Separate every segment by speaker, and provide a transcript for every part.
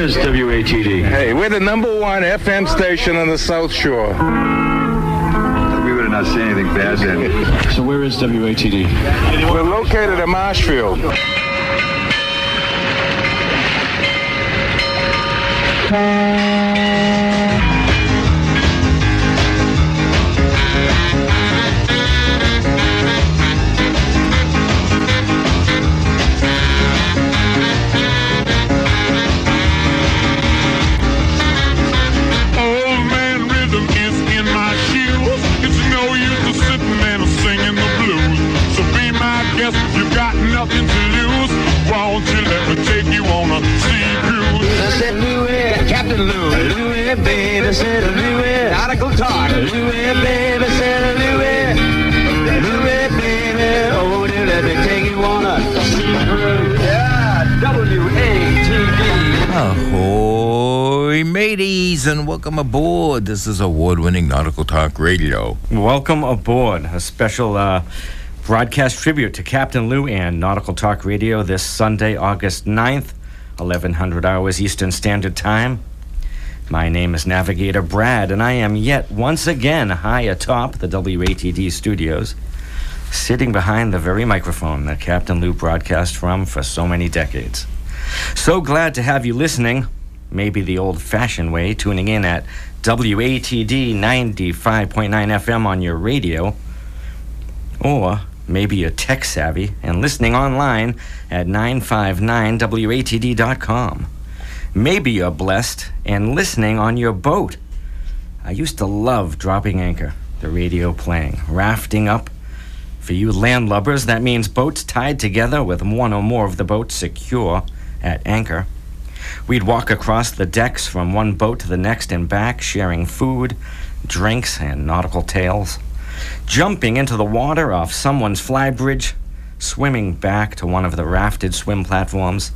Speaker 1: is WATD?
Speaker 2: Hey, we're the number one FM station on the South Shore.
Speaker 3: We would have not seen anything bad then.
Speaker 1: So where is WATD?
Speaker 2: We're located in Marshfield.
Speaker 4: Old nothing to lose. Won't you let me take you on a sea cruise?
Speaker 5: I said Louis, Captain Louis, Louis, baby, said Louis, nautical talk, Louis, baby, said Louis, Louis, baby, oh, do let me take you on a sea cruise. Yeah, W-A-T-D.
Speaker 6: Ahoy, mateys, and welcome aboard. This is award winning Nautical Talk Radio.
Speaker 7: Welcome aboard. A special uh, broadcast tribute to Captain Lou and Nautical Talk Radio this Sunday, August 9th, 1100 hours Eastern Standard Time. My name is Navigator Brad, and I am yet once again high atop the WATD studios, sitting behind the very microphone that Captain Lou broadcast from for so many decades. So glad to have you listening, maybe the old fashioned way, tuning in at WATD 95.9 FM on your radio, or maybe you're tech savvy and listening online at 959WATD.com. Maybe you're blessed and listening on your boat. I used to love dropping anchor, the radio playing, rafting up. For you landlubbers, that means boats tied together with one or more of the boats secure at anchor. We'd walk across the decks from one boat to the next and back, sharing food, drinks, and nautical tales. Jumping into the water off someone's flybridge, swimming back to one of the rafted swim platforms,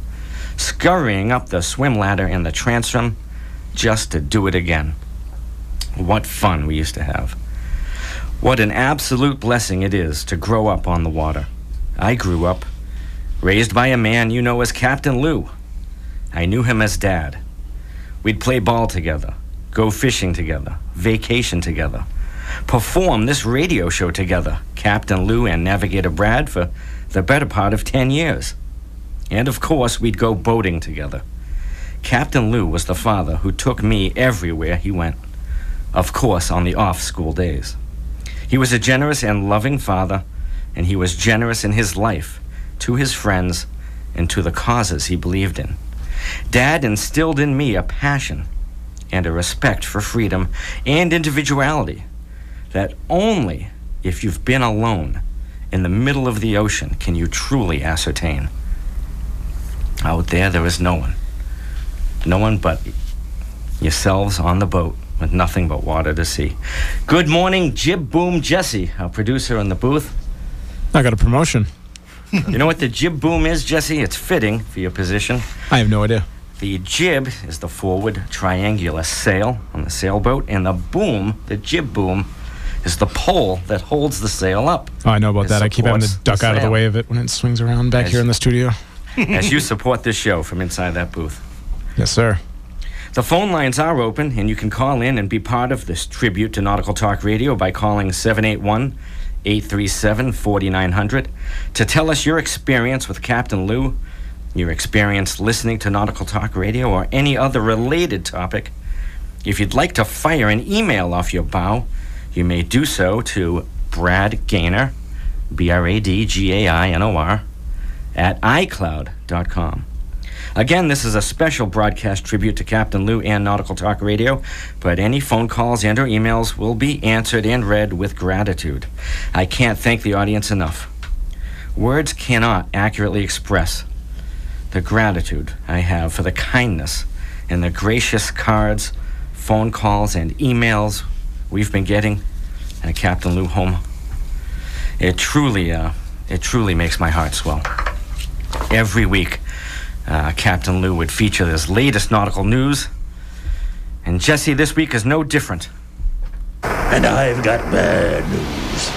Speaker 7: scurrying up the swim ladder in the transom just to do it again. What fun we used to have. What an absolute blessing it is to grow up on the water. I grew up raised by a man you know as Captain Lou. I knew him as Dad. We'd play ball together, go fishing together, vacation together, perform this radio show together, Captain Lou and Navigator Brad, for the better part of 10 years. And of course, we'd go boating together. Captain Lou was the father who took me everywhere he went, of course, on the off school days. He was a generous and loving father, and he was generous in his life to his friends and to the causes he believed in. Dad instilled in me a passion and a respect for freedom and individuality that only if you've been alone in the middle of the ocean can you truly ascertain. Out there, there is no one. No one but yourselves on the boat with nothing but water to see. Good morning, Jib Boom Jesse, our producer in the booth.
Speaker 8: I got a promotion.
Speaker 7: You know what the jib boom is, Jesse? It's fitting for your position.
Speaker 8: I have no idea.
Speaker 7: The jib is the forward triangular sail on the sailboat, and the boom, the jib boom, is the pole that holds the sail up.
Speaker 8: Oh, I know about
Speaker 7: It
Speaker 8: that. I keep having to duck out of the way of it when it swings around back
Speaker 7: As-
Speaker 8: here in the studio.
Speaker 7: As you support this show from inside that booth.
Speaker 8: Yes, sir.
Speaker 7: The phone lines are open, and you can call in and be part of this tribute to Nautical Talk Radio by calling 781 837 4900 to tell us your experience with Captain Lou, your experience listening to Nautical Talk Radio, or any other related topic. If you'd like to fire an email off your bow, you may do so to Brad Gainor, B R A D G A I N O R, at iCloud.com. Again, this is a special broadcast tribute to Captain Lou and Nautical Talk Radio, but any phone calls and or emails will be answered and read with gratitude. I can't thank the audience enough. Words cannot accurately express the gratitude I have for the kindness and the gracious cards, phone calls, and emails we've been getting at Captain Lou home. It truly, uh, it truly makes my heart swell. Every week, uh, Captain Lou would feature this latest nautical news. And Jesse, this week is no different.
Speaker 1: And I've got bad news.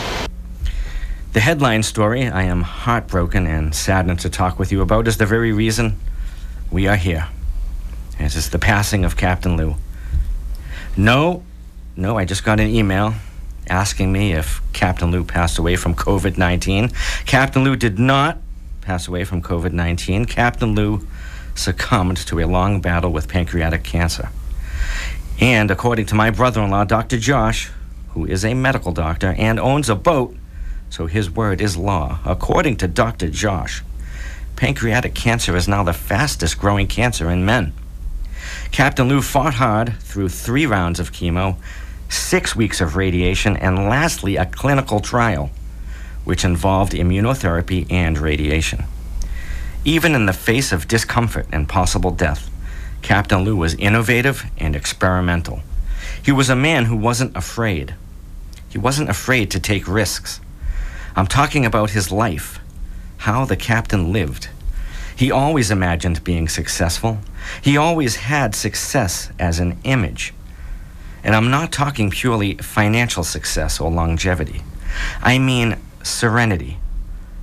Speaker 7: The headline story I am heartbroken and saddened to talk with you about is the very reason we are here. This is the passing of Captain Lou. No, no, I just got an email asking me if Captain Lou passed away from COVID 19. Captain Lou did not pass away from COVID 19. Captain Lou succumbed to a long battle with pancreatic cancer. And according to my brother in law, Dr. Josh, who is a medical doctor and owns a boat, so his word is law, according to Dr. Josh, pancreatic cancer is now the fastest growing cancer in men. Captain Lou fought hard through three rounds of chemo, six weeks of radiation, and lastly, a clinical trial, which involved immunotherapy and radiation. Even in the face of discomfort and possible death, Captain Lou was innovative and experimental. He was a man who wasn't afraid. He wasn't afraid to take risks. I'm talking about his life, how the captain lived. He always imagined being successful. He always had success as an image. And I'm not talking purely financial success or longevity. I mean serenity,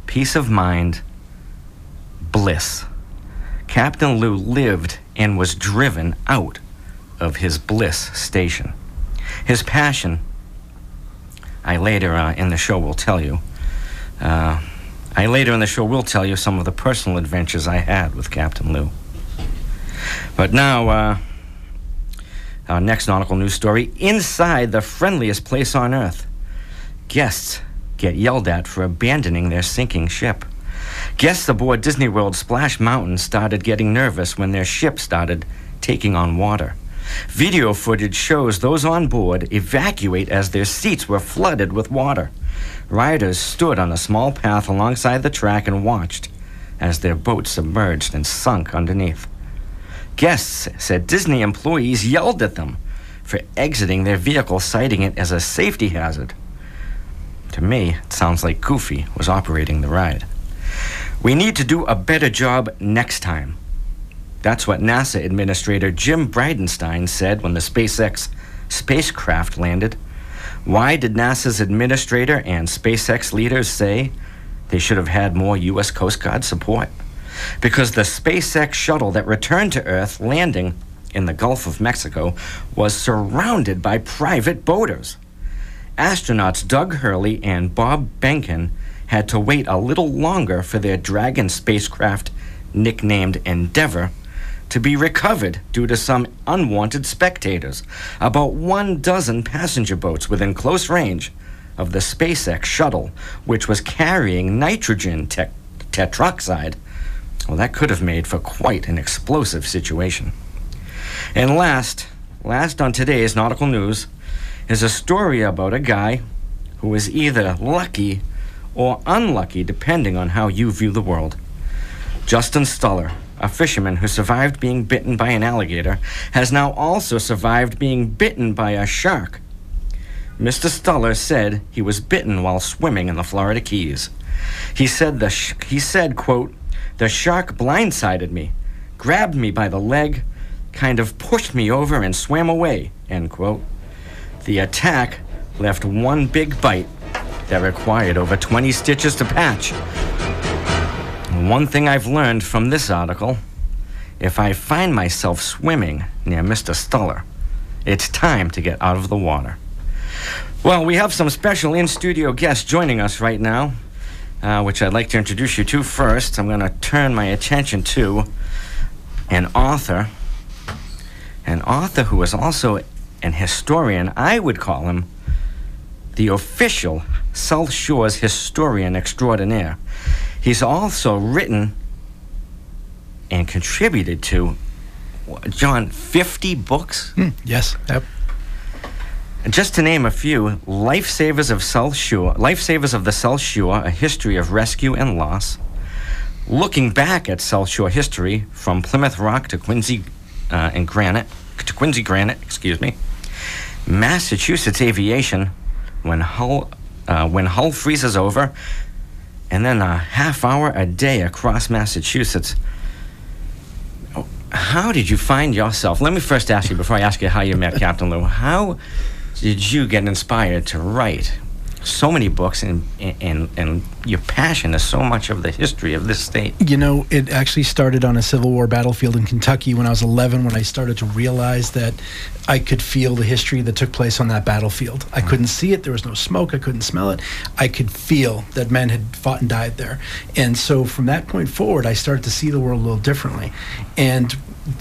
Speaker 7: peace of mind, bliss. Captain Lou lived and was driven out of his bliss station. His passion, I later uh, in the show will tell you, uh, I later in the show will tell you some of the personal adventures I had with Captain Lou. But now, uh, our next nautical news story inside the friendliest place on earth. Guests get yelled at for abandoning their sinking ship. Guests aboard Disney World Splash Mountain started getting nervous when their ship started taking on water. Video footage shows those on board evacuate as their seats were flooded with water. Riders stood on a small path alongside the track and watched as their boat submerged and sunk underneath. Guests said Disney employees yelled at them for exiting their vehicle, citing it as a safety hazard. To me, it sounds like Goofy was operating the ride. We need to do a better job next time. That's what NASA Administrator Jim Bridenstine said when the SpaceX spacecraft landed. Why did NASA's administrator and SpaceX leaders say they should have had more U.S. Coast Guard support? Because the SpaceX shuttle that returned to Earth, landing in the Gulf of Mexico, was surrounded by private boaters. Astronauts Doug Hurley and Bob Behnken had to wait a little longer for their Dragon spacecraft, nicknamed Endeavour, to be recovered due to some unwanted spectators. About one dozen passenger boats within close range of the SpaceX shuttle, which was carrying nitrogen te- tetroxide, well, that could have made for quite an explosive situation. And last, last on today's nautical news, is a story about a guy who is either lucky or unlucky, depending on how you view the world. Justin Stuller, a fisherman who survived being bitten by an alligator, has now also survived being bitten by a shark. Mr. Stuller said he was bitten while swimming in the Florida Keys. He said the sh- he said, quote, "The shark blindsided me, grabbed me by the leg, kind of pushed me over and swam away." End quote. The attack left one big bite that required over 20 stitches to patch. One thing I've learned from this article if I find myself swimming near Mr. Stuller, it's time to get out of the water. Well, we have some special in studio guests joining us right now, uh, which I'd like to introduce you to first. I'm going to turn my attention to an author, an author who is also an historian. I would call him the official South Shores historian extraordinaire. He's also written and contributed to, John, 50 books?
Speaker 8: Yes. Yep.
Speaker 7: Just to name a few, Lifesavers of South Shore, Lifesavers of the South Shore, A History of Rescue and Loss. Looking back at South Shore history from Plymouth Rock to Quincy uh, and Granite, to Quincy Granite, excuse me. Massachusetts Aviation, when Hull, uh, when Hull freezes over, and then a half hour a day across Massachusetts. Oh, How did you find yourself? Let me first ask you before I ask you how you met Captain Lou. How did you get inspired to write so many books, and, and and your passion is so much of the history of this state.
Speaker 9: You know, it actually started on a Civil War battlefield in Kentucky when I was 11, when I started to realize that I could feel the history that took place on that battlefield. I mm-hmm. couldn't see it, there was no smoke, I couldn't smell it. I could feel that men had fought and died there. And so from that point forward, I started to see the world a little differently. And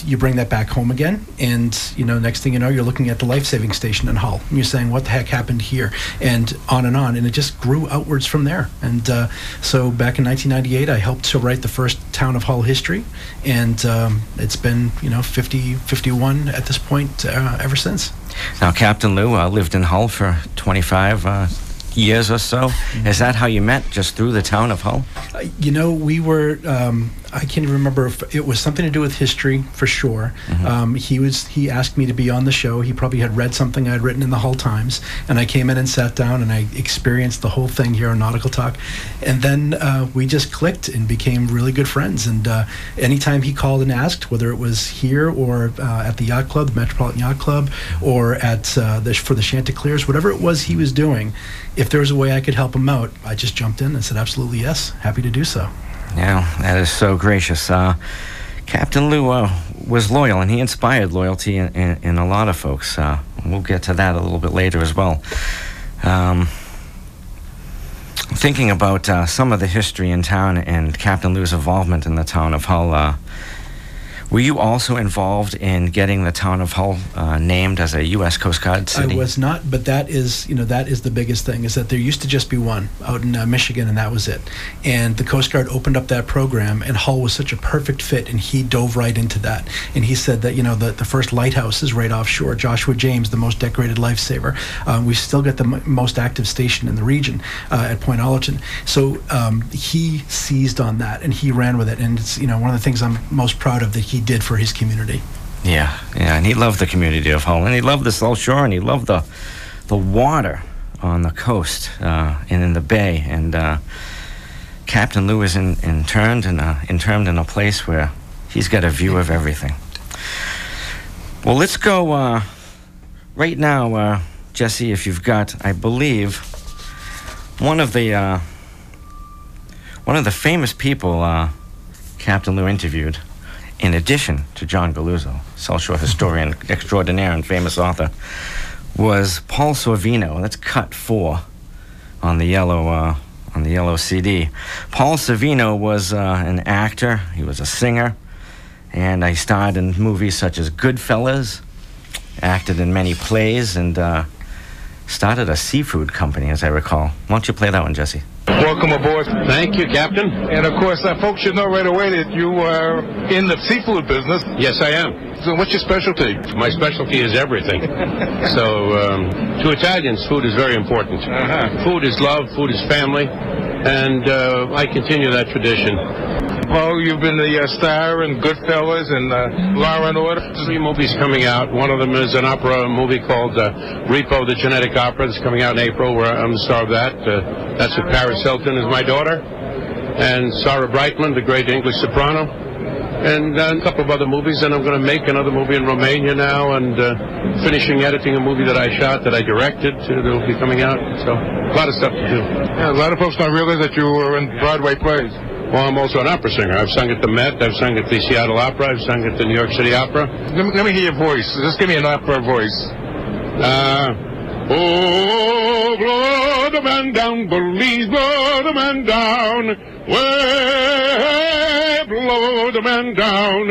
Speaker 9: you bring that back home again, and you know, next thing you know, you're looking at the life-saving station in Hull, and you're saying, "What the heck happened here?" And on and on, and it just grew outwards from there. And uh, so, back in 1998, I helped to write the first town of Hull history, and um, it's been you know 50, 51 at this point uh, ever since.
Speaker 7: Now, Captain Lou uh, lived in Hull for 25 uh, years or so. Is that how you met? Just through the town of Hull?
Speaker 9: Uh, you know, we were. Um, I can't even remember if it was something to do with history for sure. Um, he was. He asked me to be on the show. He probably had read something I had written in the Hull Times, and I came in and sat down and I experienced the whole thing here on Nautical Talk, and then uh, we just clicked and became really good friends. And uh, anytime he called and asked, whether it was here or uh, at the yacht club, the Metropolitan Yacht Club, or at uh, the for the Chanticleers, whatever it was he was doing, if there was a way I could help him out, I just jumped in and said, absolutely yes, happy to do so.
Speaker 7: Yeah, that is so gracious. Uh, Captain Lou uh, was loyal, and he inspired loyalty in, in, in a lot of folks. Uh, we'll get to that a little bit later as well. Um, thinking about uh, some of the history in town and Captain Lou's involvement in the town of Hull, uh, were you also involved in getting the town of Hull uh, named as a U.S. Coast Guard city?
Speaker 9: I was not, but that is, you know, that is the biggest thing is that there used to just be one out in uh, Michigan, and that was it. And the Coast Guard opened up that program, and Hull was such a perfect fit, and he dove right into that. And he said that, you know, the, the first lighthouse is right offshore. Joshua James, the most decorated lifesaver. Um, we still got the m- most active station in the region uh, at Point Allerton. So um, he seized on that, and he ran with it. And it's, you know, one of the things I'm most proud of that he did for his community.
Speaker 7: Yeah, yeah, and he loved the community of Hull, and he loved the South Shore, and he loved the the water on the coast uh, and in the bay. And uh, Captain Lou is in, interned in a, interned in a place where he's got a view of everything. Well, let's go uh, right now, uh, Jesse. If you've got, I believe, one of the uh, one of the famous people uh, Captain Lou interviewed in addition to John Galuzzo, South Shore historian extraordinaire and famous author, was Paul Sorvino. That's cut four on the yellow uh, on the yellow CD. Paul Sorvino was uh, an actor. He was a singer, and he starred in movies such as Goodfellas, acted in many plays, and uh, started a seafood company, as I recall. Why don't you play that one, Jesse?
Speaker 2: Welcome aboard.
Speaker 10: Thank you, Captain.
Speaker 2: And of course, uh, folks should know right away that you are in the seafood business.
Speaker 10: Yes, I am.
Speaker 2: So what's your specialty?
Speaker 10: My specialty is everything. so, um, to Italians, food is very important.
Speaker 2: Uh-huh.
Speaker 10: Food is love, food is family, and uh, I continue that tradition.
Speaker 2: Well, you've been the uh, star in Goodfellas and uh, Law and Order.
Speaker 10: Three movies coming out. One of them is an opera movie called uh, Repo, the Genetic Opera, that's coming out in April, where I'm the star of that. Uh, that's with Paris Hilton as my daughter, and Sarah Brightman, the great English soprano. And uh, a couple of other movies, and I'm going to make another movie in Romania now, and uh, finishing editing a movie that I shot, that I directed, uh, that'll be coming out. So, a lot of stuff to do.
Speaker 2: Yeah, a lot of folks don't realize that you were in Broadway plays.
Speaker 10: Well, I'm also an opera singer. I've sung at the Met, I've sung at the Seattle Opera, I've sung at the New York City Opera.
Speaker 2: Let me, let me hear your voice. Just give me an opera voice.
Speaker 10: Uh, oh, blow the man down, please blow the man down. Way, blow the man down.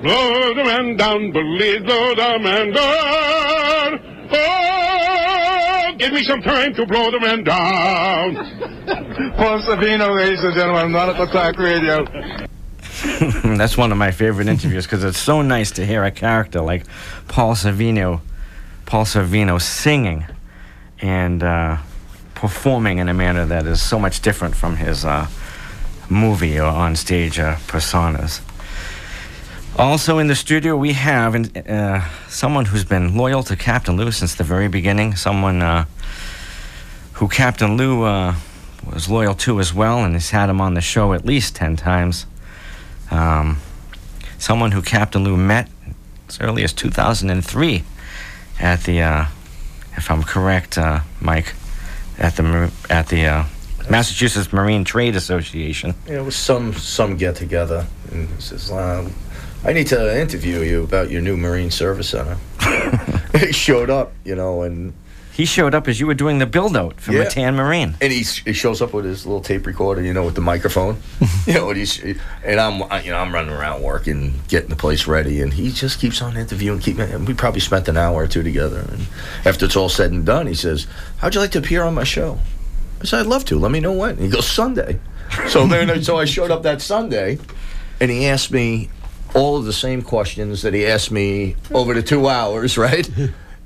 Speaker 10: Blow the man down, please blow the man down. Oh, give me some time to blow the man down.
Speaker 2: Paul Sorvino, ladies and gentlemen, Nautical Talk Radio.
Speaker 7: That's one of my favorite interviews because it's so nice to hear a character like Paul Sorvino, Paul Sorvino singing and uh, performing in a manner that is so much different from his uh, movie or on stage uh, personas. Also in the studio, we have uh, someone who's been loyal to Captain Lou since the very beginning. Someone uh, who Captain Lou uh, was loyal to as well, and has had him on the show at least ten times. Um, someone who Captain Lou met as early as 2003 at the, uh, if I'm correct, uh, Mike, at the at the uh, Massachusetts Marine Trade Association.
Speaker 11: It was some some get together, says, um, "I need to interview you about your new Marine Service Center." he showed up, you know, and
Speaker 7: He showed up as you were doing the build out for
Speaker 11: Yeah.
Speaker 7: Matan Marine.
Speaker 11: and he, he shows up with his little tape recorder, you know, with the microphone, you know, and he's and I'm I- you know I'm running around working, getting the place ready, and he just keeps on interviewing. Keep and we probably spent an hour or two together, and after it's all said and done, he says, "How'd you like to appear on my show?" I said, "I'd love to. Let me know when." And he goes, "Sunday." So then, so I showed up that Sunday, and he asked me all of the same questions that he asked me over the two hours, right?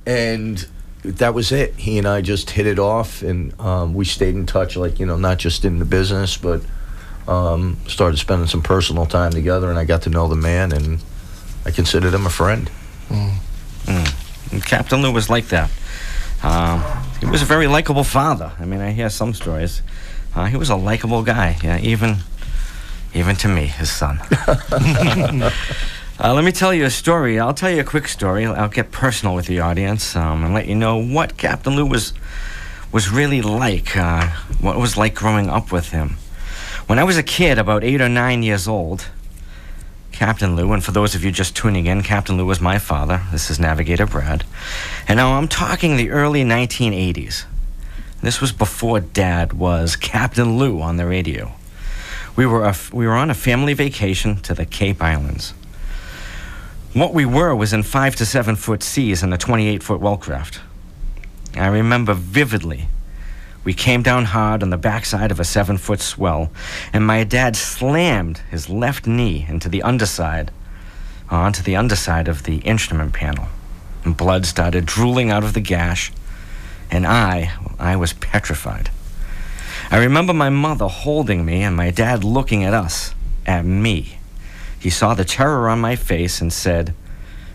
Speaker 11: And that was it. He and I just hit it off, and um, we stayed in touch, like you know, not just in the business, but um, started spending some personal time together, and I got to know the man, and I considered him a friend.
Speaker 7: And Captain Lou was like that. Um, he was a very likable father. I mean, I hear some stories. Uh, he was a likable guy, yeah, even even to me, his son. uh, let me tell you a story. I'll tell you a quick story. I'll get personal with the audience um, and let you know what Captain Lou was was really like. Uh, what it was like growing up with him. When I was a kid, about eight or nine years old, Captain Lou, and for those of you just tuning in, Captain Lou was my father. This is Navigator Brad. And now I'm talking the early 1980s. This was before Dad was Captain Lou on the radio. We were, a, we were on a family vacation to the Cape Islands. What we were was in five to seven foot seas in a 28 foot Wellcraft. I remember vividly. We came down hard on the backside of a seven foot swell, and my dad slammed his left knee into the underside, uh, onto the underside of the instrument panel. And blood started drooling out of the gash, and I, I was petrified. I remember my mother holding me and my dad looking at us, at me. He saw the terror on my face and said,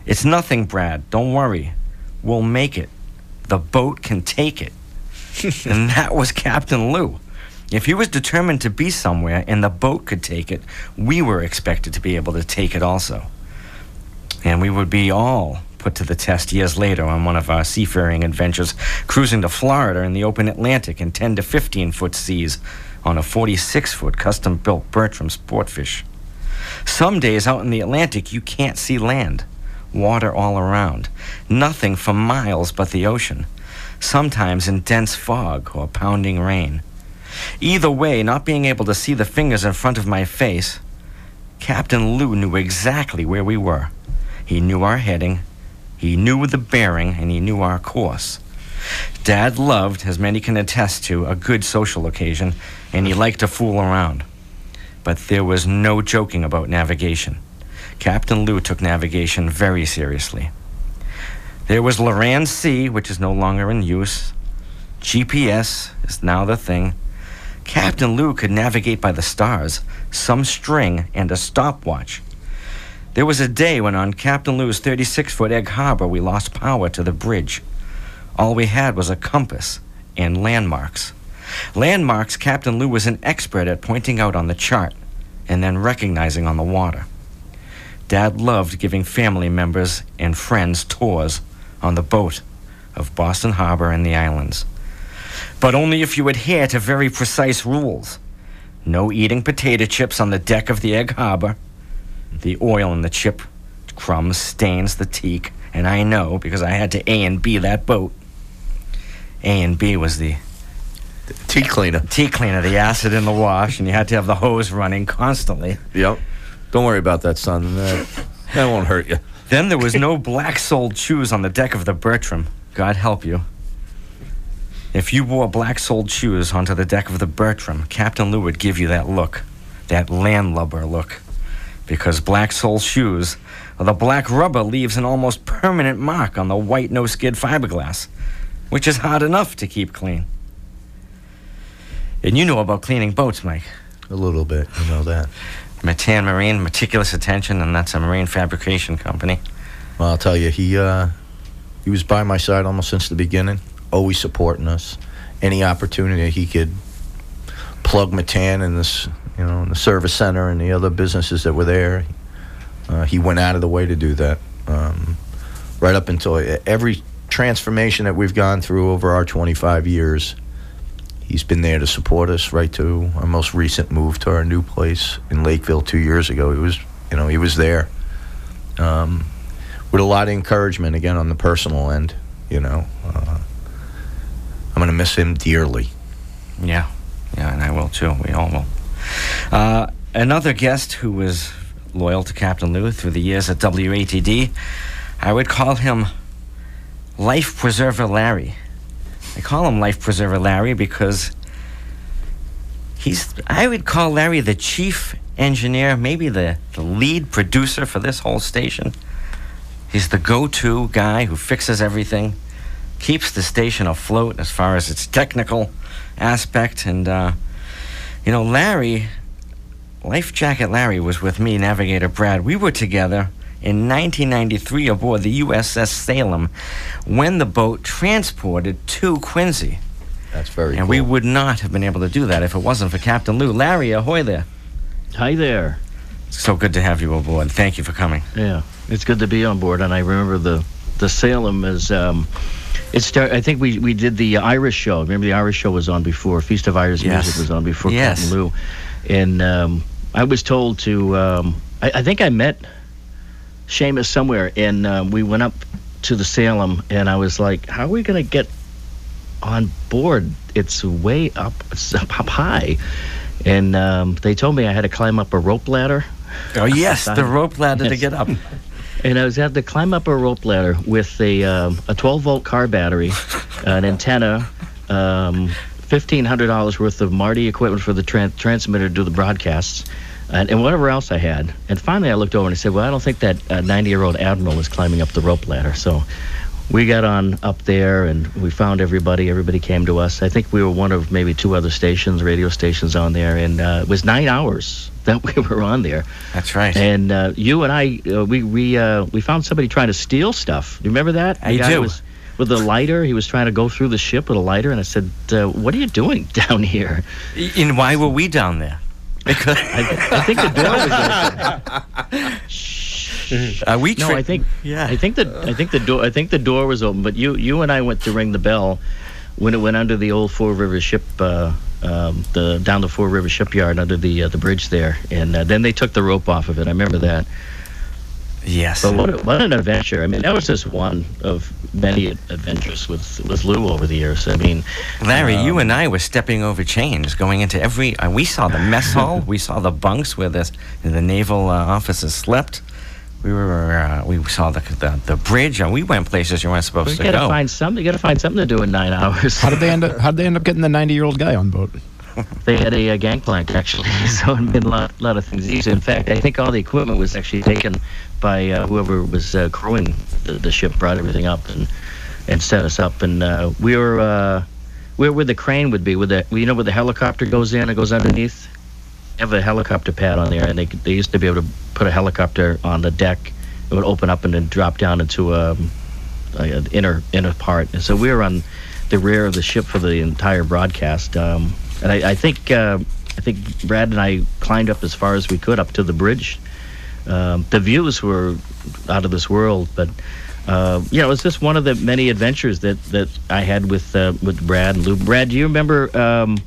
Speaker 7: It's nothing, Brad. Don't worry. We'll make it. The boat can take it. and that was Captain Lou. If he was determined to be somewhere and the boat could take it, we were expected to be able to take it also. And we would be all put to the test years later on one of our seafaring adventures, cruising to Florida in the open Atlantic in 10 to 15 foot seas on a 46 foot custom built Bertram Sportfish. Some days out in the Atlantic, you can't see land. Water all around. Nothing for miles but the ocean. Sometimes in dense fog or pounding rain. Either way, not being able to see the fingers in front of my face, Captain Lou knew exactly where we were. He knew our heading, he knew the bearing, and he knew our course. Dad loved, as many can attest to, a good social occasion, and he liked to fool around. But there was no joking about navigation. Captain Lou took navigation very seriously. There was Loran C, which is no longer in use. GPS is now the thing. Captain Lou could navigate by the stars, some string, and a stopwatch. There was a day when on Captain Lou's 36 foot Egg Harbor we lost power to the bridge. All we had was a compass and landmarks. Landmarks Captain Lou was an expert at pointing out on the chart and then recognizing on the water. Dad loved giving family members and friends tours on the boat of Boston Harbor and the islands. But only if you adhere to very precise rules. No eating potato chips on the deck of the Egg Harbor. The oil in the chip crumbs stains the teak, and I know because I had to A and B that boat. A and B was the
Speaker 11: Tea cleaner.
Speaker 7: tea cleaner, the acid in the wash, and you had to have the hose running constantly.
Speaker 11: Yep. Don't worry about that, son. That, that won't hurt you.
Speaker 7: Then there was no black soled shoes on the deck of the Bertram. God help you. If you wore black soled shoes onto the deck of the Bertram, Captain Lou would give you that look, that landlubber look. Because black sole shoes, or the black rubber leaves an almost permanent mark on the white no skid fiberglass, which is hard enough to keep clean. And you know about cleaning boats, Mike.
Speaker 11: A little bit, you know that.
Speaker 7: Matan Marine, meticulous attention, and that's a marine fabrication company.
Speaker 11: Well, I'll tell you, he uh, he was by my side almost since the beginning, always supporting us. Any opportunity he could plug Matan in this, you know, in the service center and the other businesses that were there, uh, he went out of the way to do that. Um, right up until every transformation that we've gone through over our 25 years, he's been there to support us right to our most recent move to our new place in Lakeville two years ago. He was, you know, he was there um, with a lot of encouragement again on the personal end. You know, uh, I'm going to miss him dearly.
Speaker 7: Yeah, yeah, and I will too. We all will. Uh, another guest who was loyal to Captain Lou through the years at WATD, I would call him Life Preserver Larry. I call him Life Preserver Larry because he's, I would call Larry the chief engineer, maybe the, the lead producer for this whole station. He's the go to guy who fixes everything, keeps the station afloat as far as its technical aspect. And, uh, you know, Larry, Life Jacket Larry was with me, Navigator Brad. We were together in 1993 aboard the USS Salem when the boat transported to Quincy.
Speaker 11: That's very
Speaker 7: And we would not have been able to do that if it wasn't for Captain Lou. Larry, ahoy there.
Speaker 12: Hi there.
Speaker 7: It's so good to have you aboard. Thank you for coming.
Speaker 12: Yeah, it's good to be on board. And I remember the the Salem is um, it start. I think we we did the Irish show. Remember the Irish show was on before. Feast of Irish
Speaker 7: Yes.
Speaker 12: Music was on before
Speaker 7: Yes.
Speaker 12: Captain Lou, and um, I was told to. Um, I, I think I met Seamus somewhere, and um, we went up to the Salem, and I was like, "How are we gonna get on board? It's way up, it's up, up high." And um, they told me I had to climb up a rope ladder.
Speaker 7: Oh, yes, the rope ladder to get up.
Speaker 12: And I was had to climb up a rope ladder with a um, a 12 volt car battery, an antenna, um, fifteen hundred dollars worth of Marti equipment for the tran- transmitter to do the broadcasts, and, and whatever else I had. And finally, I looked over and I said, "Well, I don't think that 90 year old admiral is climbing up the rope ladder." So. We got on up there and we found everybody. Everybody came to us. I think we were one of maybe two other stations, radio stations on there, and uh, it was nine hours that we were on there.
Speaker 7: That's right.
Speaker 12: And uh, you and I, uh, we we uh, we found somebody trying to steal stuff. You remember that?
Speaker 7: I do.
Speaker 12: Was, with a lighter, he was trying to go through the ship with a lighter, and I said, uh, "What are you doing down here?"
Speaker 7: And why were we down there? Because
Speaker 12: I, I think the door was open.
Speaker 7: Uh, we
Speaker 12: no, I think
Speaker 7: yeah.
Speaker 12: I think the I think the door I think the door was open, but you you and I went to ring the bell when it went under the old Fore River ship, uh, um, the down the Fore River shipyard under the uh, the bridge there, and uh, then they took the rope off of it. I remember that.
Speaker 7: Yes.
Speaker 12: But what, what an adventure! I mean, that was just one of many adventures with with Lou over the years. I mean,
Speaker 7: Larry,
Speaker 12: um,
Speaker 7: you and I were stepping over chains, going into every. Uh, we saw the mess hall. We saw the bunks where the the naval uh, officers slept. We were. Uh, we saw the, the the bridge, and we went places you weren't supposed
Speaker 12: you
Speaker 7: to
Speaker 12: got to
Speaker 7: go.
Speaker 12: find something. You got to find something to do in nine hours.
Speaker 8: How did they end up? How did they end up getting the 90 year old guy on boat?
Speaker 12: They had a, uh gangplank actually, so it made a lot, lot of things easy. In fact, I think all the equipment was actually taken by uh, whoever was uh, crewing the, the ship, brought everything up and and set us up. And uh, we were uh, where where the crane would be, where the you know where the helicopter goes in and goes underneath. Have a helicopter pad on there, and they they used to be able to put a helicopter on the deck. It would open up and then drop down into um, a, an inner inner part. And so we were on the rear of the ship for the entire broadcast. Um, and I, I think uh, I think Brad and I climbed up as far as we could up to the bridge. Um, the views were out of this world, but uh, know, it was just one of the many adventures that, that I had with uh, with Brad and Lou. Brad, do you remember um,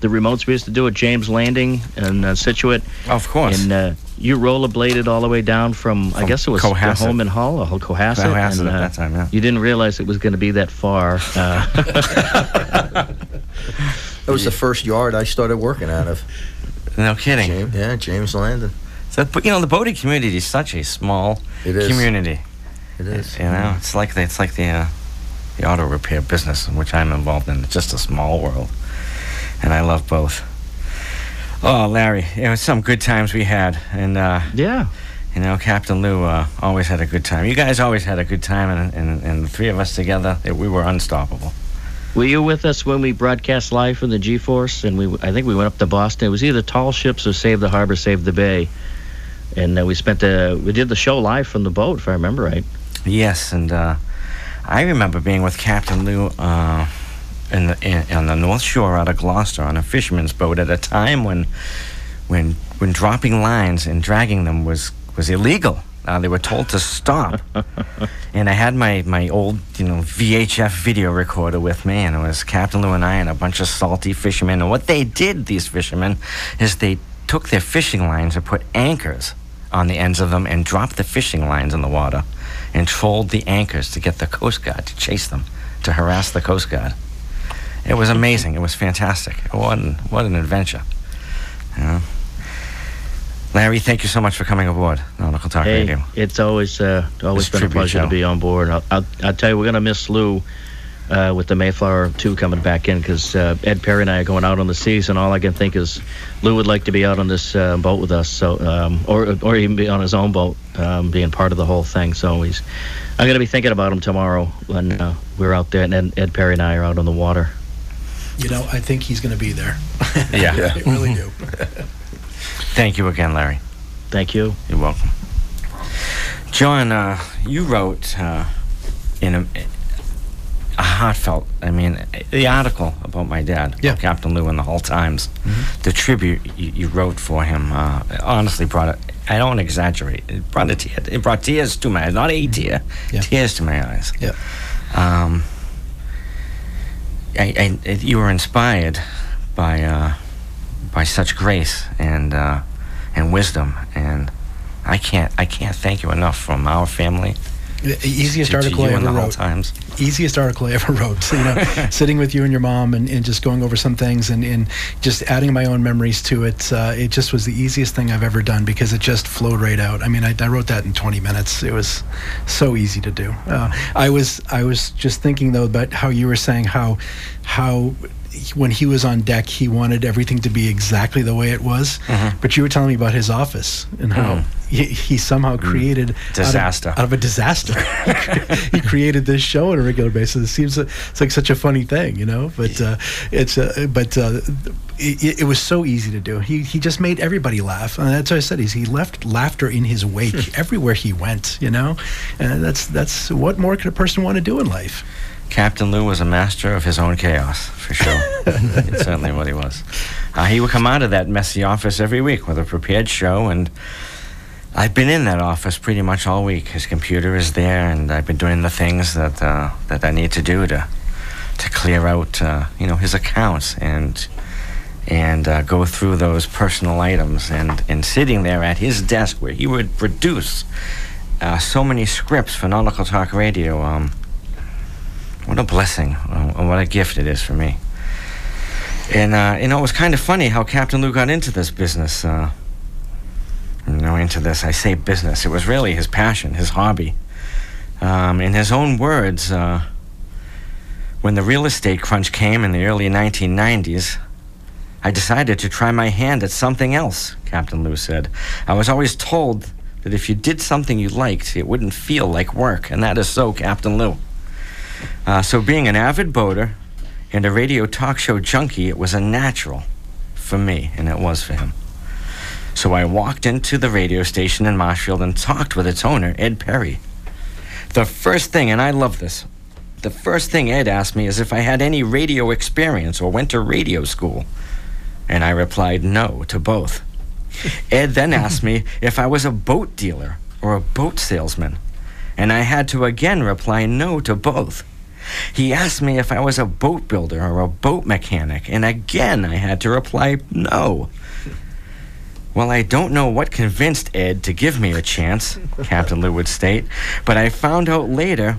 Speaker 12: the remotes we used to do at James Landing and uh, Scituate?
Speaker 7: Of course.
Speaker 12: And uh, you rollerbladed all the way down from, I guess it was
Speaker 7: Cohasset.
Speaker 12: Holman Hall or Cohasset.
Speaker 7: Cohasset
Speaker 12: and,
Speaker 7: at
Speaker 12: uh,
Speaker 7: that time, yeah.
Speaker 12: You didn't realize it was going to be that far. Uh,
Speaker 11: That was the first yard I started working out of.
Speaker 7: No kidding.
Speaker 11: James, yeah, James Landing.
Speaker 7: So, but you know, the boating community is such a small
Speaker 11: It is.
Speaker 7: community.
Speaker 11: It is.
Speaker 7: You know, it's like the, it's like the uh, the auto repair business in which I'm involved in. It's just a small world, and I love both. Oh, Larry, it was some good times we had, and uh,
Speaker 12: yeah,
Speaker 7: you know, Captain Lou uh, always had a good time. You guys always had a good time, and and, and the three of us together, it, we were unstoppable.
Speaker 12: Were you with us when we broadcast live from the G-Force? And we, I think we went up to Boston. It was either Tall Ships or Save the Harbor, Save the Bay. And uh, we spent the, we did the show live from the boat, if I remember right.
Speaker 7: Yes, and uh, I remember being with Captain Lou uh, in the in, on the North Shore out of Gloucester on a fisherman's boat at a time when when when dropping lines and dragging them was was illegal. Uh, they were told to stop. and I had my, my old, you know, VHF video recorder with me, and it was Captain Lou and I and a bunch of salty fishermen. And what they did, these fishermen, is they took their fishing lines and put anchors on the ends of them and dropped the fishing lines in the water and trolled the anchors to get the Coast Guard to chase them, to harass the Coast Guard. It was amazing. It was fantastic. What an, what an adventure. You know? Larry, thank you so much for coming aboard Nautical Talk
Speaker 12: Hey,
Speaker 7: Radio.
Speaker 12: it's always uh, always
Speaker 7: This
Speaker 12: been a pleasure
Speaker 7: show.
Speaker 12: to be on board. I'll, I'll, I'll tell you, we're gonna miss Lou uh, with the Mayflower 2 coming back in because uh, Ed Perry and I are going out on the seas, and all I can think is Lou would like to be out on this uh, boat with us, so um, or or even be on his own boat, um, being part of the whole thing. So he's, I'm gonna be thinking about him tomorrow when uh, we're out there, and Ed, Ed Perry and I are out on the water.
Speaker 9: You know, I think he's going to be there.
Speaker 7: Yeah.
Speaker 9: I really do.
Speaker 7: Thank you again, Larry.
Speaker 12: Thank you.
Speaker 7: You're welcome. John, uh, you wrote uh, in a, a heartfelt, I mean, the article about my dad,
Speaker 9: Yeah.
Speaker 7: Captain Lou in the Hull Times, the tribute you, you wrote for him, uh, honestly brought it, I don't exaggerate, it brought a tear, it brought tears to my eyes, not a tear,
Speaker 9: Yeah.
Speaker 7: tears to my eyes.
Speaker 9: Yeah.
Speaker 7: Um, I, I, you were inspired by uh, by such grace and uh, and wisdom, and I can't I can't thank you enough from our family.
Speaker 9: The easiest article I ever wrote.
Speaker 7: times.
Speaker 9: Easiest article I ever wrote. So, you know, sitting with you and your mom and, and just going over some things and, and just adding my own memories to it. Uh, it just was the easiest thing I've ever done because it just flowed right out. I mean, I, I wrote that in 20 minutes. It was so easy to do. Uh, I was I was just thinking though about how you were saying how how when he was on deck he wanted everything to be exactly the way it was.
Speaker 7: Mhm.
Speaker 9: But you were telling me about his office and how
Speaker 7: Mhm.
Speaker 9: he, he somehow created out of-
Speaker 7: Disaster.
Speaker 9: out of, a disaster. he created this show on a regular basis. It seems it's like such a funny thing, you know. But uh, it's uh, but uh, it, it was so easy to do. He he just made everybody laugh, and that's what I said. Is he left laughter in his wake everywhere he went, you know. And that's that's what more could a person want to do in life?
Speaker 7: Captain Lou was a master of his own chaos, for sure. it's certainly what he was. Uh, he would come out of that messy office every week with a prepared show, and I've been in that office pretty much all week. His computer is there, and I've been doing the things that uh, that I need to do to to clear out, uh, you know, his accounts and and uh, go through those personal items, and and sitting there at his desk where he would produce uh, so many scripts for Nautical Talk Radio. Um, what a blessing, uh, and what a gift it is for me. And uh, you know, it was kind of funny how Captain Lou got into this business. Uh, you know, into this. I say business. It was really his passion, his hobby. Um, in his own words, uh, when the real estate crunch came in the early 1990s, I decided to try my hand at something else. Captain Lou said, "I was always told." That if you did something you liked, it wouldn't feel like work, and that is so, Captain Lou. Uh, so, being an avid boater and a radio talk show junkie, it was a natural for me, and it was for him. So, I walked into the radio station in Marshfield and talked with its owner, Ed Perry. The first thing, and I love this, the first thing Ed asked me is if I had any radio experience or went to radio school. And I replied no to both. Ed then asked me if I was a boat dealer or a boat salesman, and I had to again reply no to both. He asked me if I was a boat builder or a boat mechanic, and again I had to reply no. Well, I don't know what convinced Ed to give me a chance, Captain Lou would state, but I found out later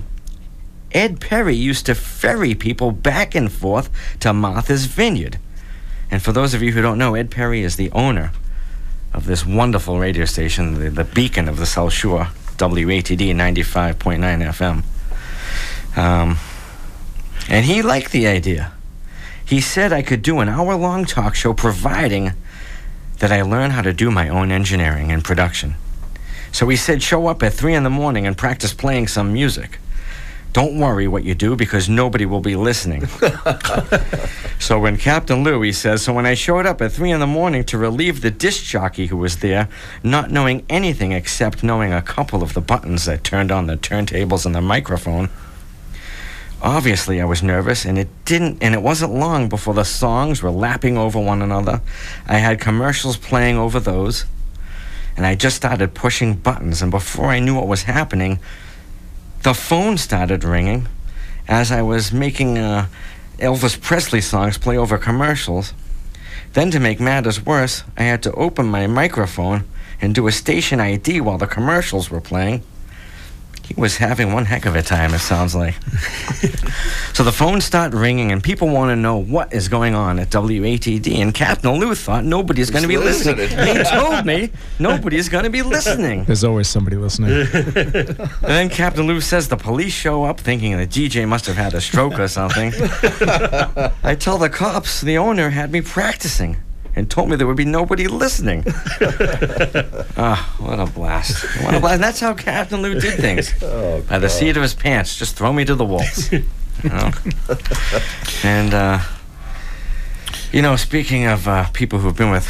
Speaker 7: Ed Perry used to ferry people back and forth to Martha's Vineyard. And for those of you who don't know, Ed Perry is the owner of this wonderful radio station, the, the beacon of the South Shore, WATD 95.9 FM. Um, and he liked the idea. He said I could do an hour long talk show providing that I learn how to do my own engineering and production. So he said, show up at 3 in the morning and practice playing some music. Don't worry what you do because nobody will be listening. so when Captain Lou, he says, so when I showed up at 3 in the morning to relieve the disc jockey who was there, not knowing anything except knowing a couple of the buttons that turned on the turntables and the microphone, obviously I was nervous and it didn't and it wasn't long before the songs were lapping over one another. I had commercials playing over those. and I just started pushing buttons. And before I knew what was happening, the phone started ringing as I was making uh, Elvis Presley songs play over commercials. Then, to make matters worse, I had to open my microphone and do a station ID while the commercials were playing. He was having one heck of a time, it sounds like. so the phones start ringing, and people want to know what is going on at WATD. And Captain Lou thought nobody's going to be listening.
Speaker 11: listening.
Speaker 7: he told me nobody's going to be listening.
Speaker 8: There's always somebody listening.
Speaker 7: And then Captain Lou says the police show up thinking the DJ must have had a stroke or something. I tell the cops the owner had me practicing and told me there would be nobody listening. Ah, what a blast. What a blast. And that's how Captain Lou did things.
Speaker 11: Oh,
Speaker 7: By the seat of his pants, just throw me to the wolves. You know? and, uh, you know, speaking of uh, people who've been with,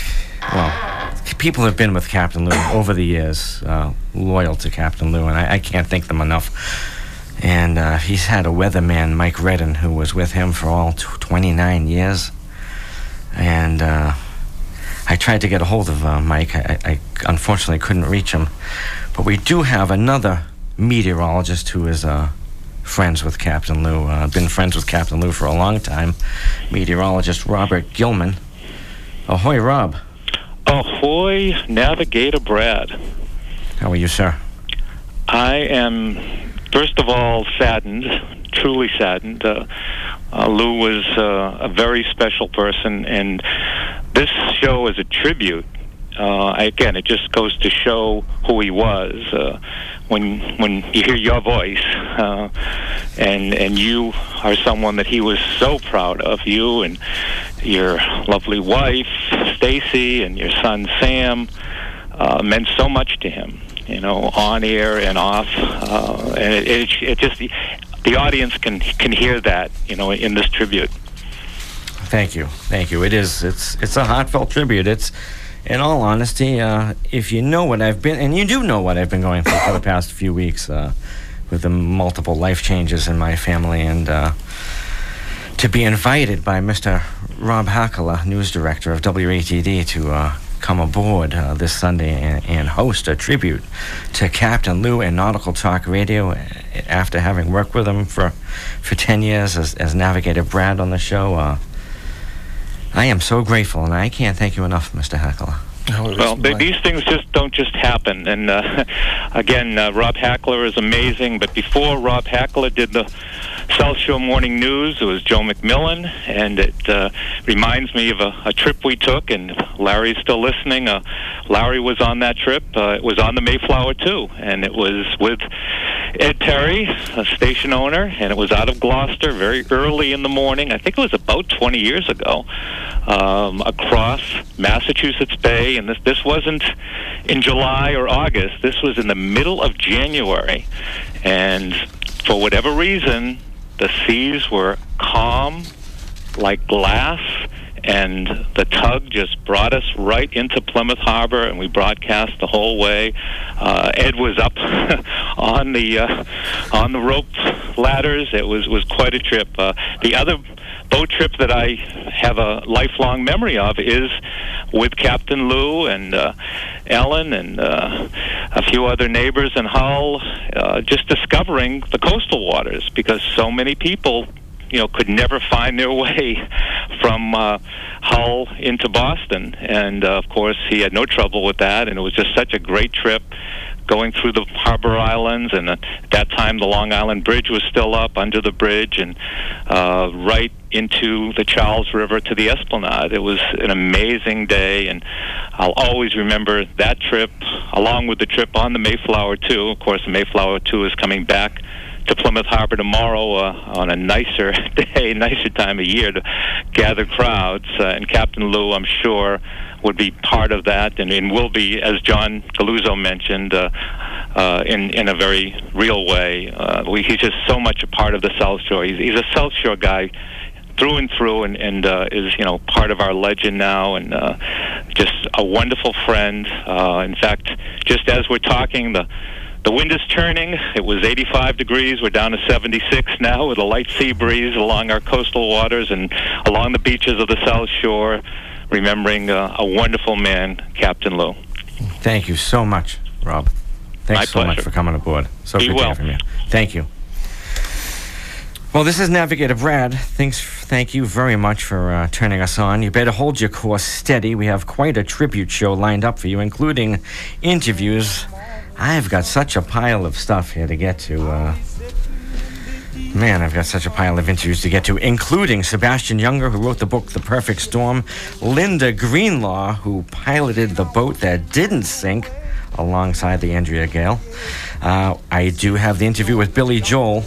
Speaker 7: well, people have been with Captain Lou over the years, uh, loyal to Captain Lou, and I, I can't thank them enough. And uh, he's had a weatherman, Mike Redden, who was with him for all tw 29 years. And uh, I tried to get a hold of uh, Mike. I, I unfortunately couldn't reach him. But we do have another meteorologist who is uh, friends with Captain Lou, uh, been friends with Captain Lou for a long time, meteorologist Robert Gilman. Ahoy, Rob.
Speaker 13: Ahoy, Navigator Brad.
Speaker 7: How are you, sir?
Speaker 13: I am, first of all, saddened, truly saddened. Uh, uh, Lou was uh, a very special person, and this show is a tribute. Uh, again, it just goes to show who he was. Uh, when when you hear your voice, uh, and and you are someone that he was so proud of, you and your lovely wife Stacy and your son Sam, uh, meant so much to him. You know, on air and off, uh, and it, it, it just the the audience can can hear that. You know, in this tribute.
Speaker 7: Thank you, thank you. It is. It's it's a heartfelt tribute. It's, in all honesty, uh, if you know what I've been, and you do know what I've been going through for the past few weeks, uh, with the multiple life changes in my family, and uh, to be invited by Mr. Rob Hakala, news director of WATD, to uh, come aboard uh, this Sunday and, and host a tribute to Captain Lou and Nautical Talk Radio. uh, After having worked with him for for ten years as, as Navigator Brad on the show. Uh, I am so grateful, and I can't thank you enough, Mr. Hackler.
Speaker 13: Well, th- these things just don't just happen. And uh, again, uh, Rob Hackler is amazing. But before Rob Hackler did the South Shore Morning News, it was Joe McMillan, and it uh, reminds me of a, a trip we took. And Larry's still listening. Uh, Larry was on that trip. Uh, it was on the Mayflower too, and it was with Ed Perry, a station owner, and it was out of Gloucester, very early in the morning. I think it was about 20 years ago, um, across Massachusetts Bay, and this this wasn't in July or August. This was in the middle of January, and for whatever reason, the seas were calm, like glass. And the tug just brought us right into Plymouth Harbor, and we broadcast the whole way. Uh, Ed was up on the uh, on the rope ladders. It was was quite a trip. Uh, the other boat trip that I have a lifelong memory of is with Captain Lou and uh, Ellen and uh, a few other neighbors in Hull, uh, just discovering the coastal waters because so many people you know could never find their way from uh, Hull into Boston, and uh, of course he had no trouble with that, and it was just such a great trip going through the harbor islands, and at that time the Long Island Bridge was still up under the bridge, and uh, right into the Charles River to the Esplanade. It was an amazing day, and I'll always remember that trip, along with the trip on the Mayflower too. Of course, the Mayflower too is coming back to Plymouth Harbor tomorrow uh, on a nicer day, nicer time of year to gather crowds. Uh, and Captain Lou, I'm sure, would be part of that, and, and will be, as John Galuzzo mentioned, uh, uh, in in a very real way. Uh, we, he's just so much a part of the South Shore. He's, he's a South Shore guy through and through, and, and uh, is you know part of our legend now, and uh, just a wonderful friend. In fact, just as we're talking, the the wind is turning. It was 85 degrees. We're down to 76 now with a light sea breeze along our coastal waters and along the beaches of the South Shore, remembering uh, a wonderful man, Captain Lou.
Speaker 7: Thank you so much, Rob. Thanks
Speaker 13: My
Speaker 7: so much
Speaker 13: pleasure.
Speaker 7: for coming aboard. So
Speaker 13: Be
Speaker 7: good to
Speaker 13: well.
Speaker 7: hear from you. Thank you. Well, this is Navigator Brad. Thanks, thank you very much for uh, turning us on. You better hold your course steady. We have quite a tribute show lined up for you, including interviews. I've got such a pile of stuff here to get to. Uh, man, I've got such a pile of interviews to get to, including Sebastian Junger, who wrote the book The Perfect Storm, Linda Greenlaw, who piloted the boat that didn't sink alongside the Andrea Gail. Uh, I do have the interview with Billy Joel.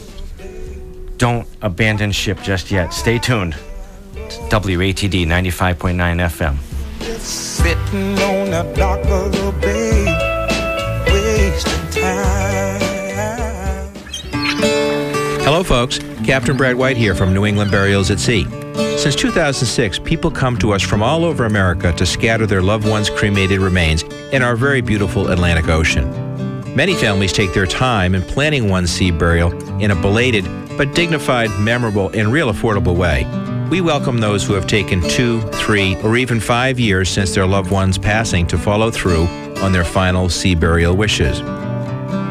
Speaker 7: Don't abandon ship just yet. Stay tuned. It's WATD 95.9 FM.
Speaker 14: Sitting on dock of the bay, wasting time.
Speaker 15: Hello, folks. Captain Brad White here from New England Burials at Sea. Since 2006, people come to us from all over America to scatter their loved ones' cremated remains in our very beautiful Atlantic Ocean. Many families take their time in planning one sea burial in a belated but dignified, memorable, and real affordable way. We welcome those who have taken two, three, or even five years since their loved one's passing to follow through on their final sea burial wishes.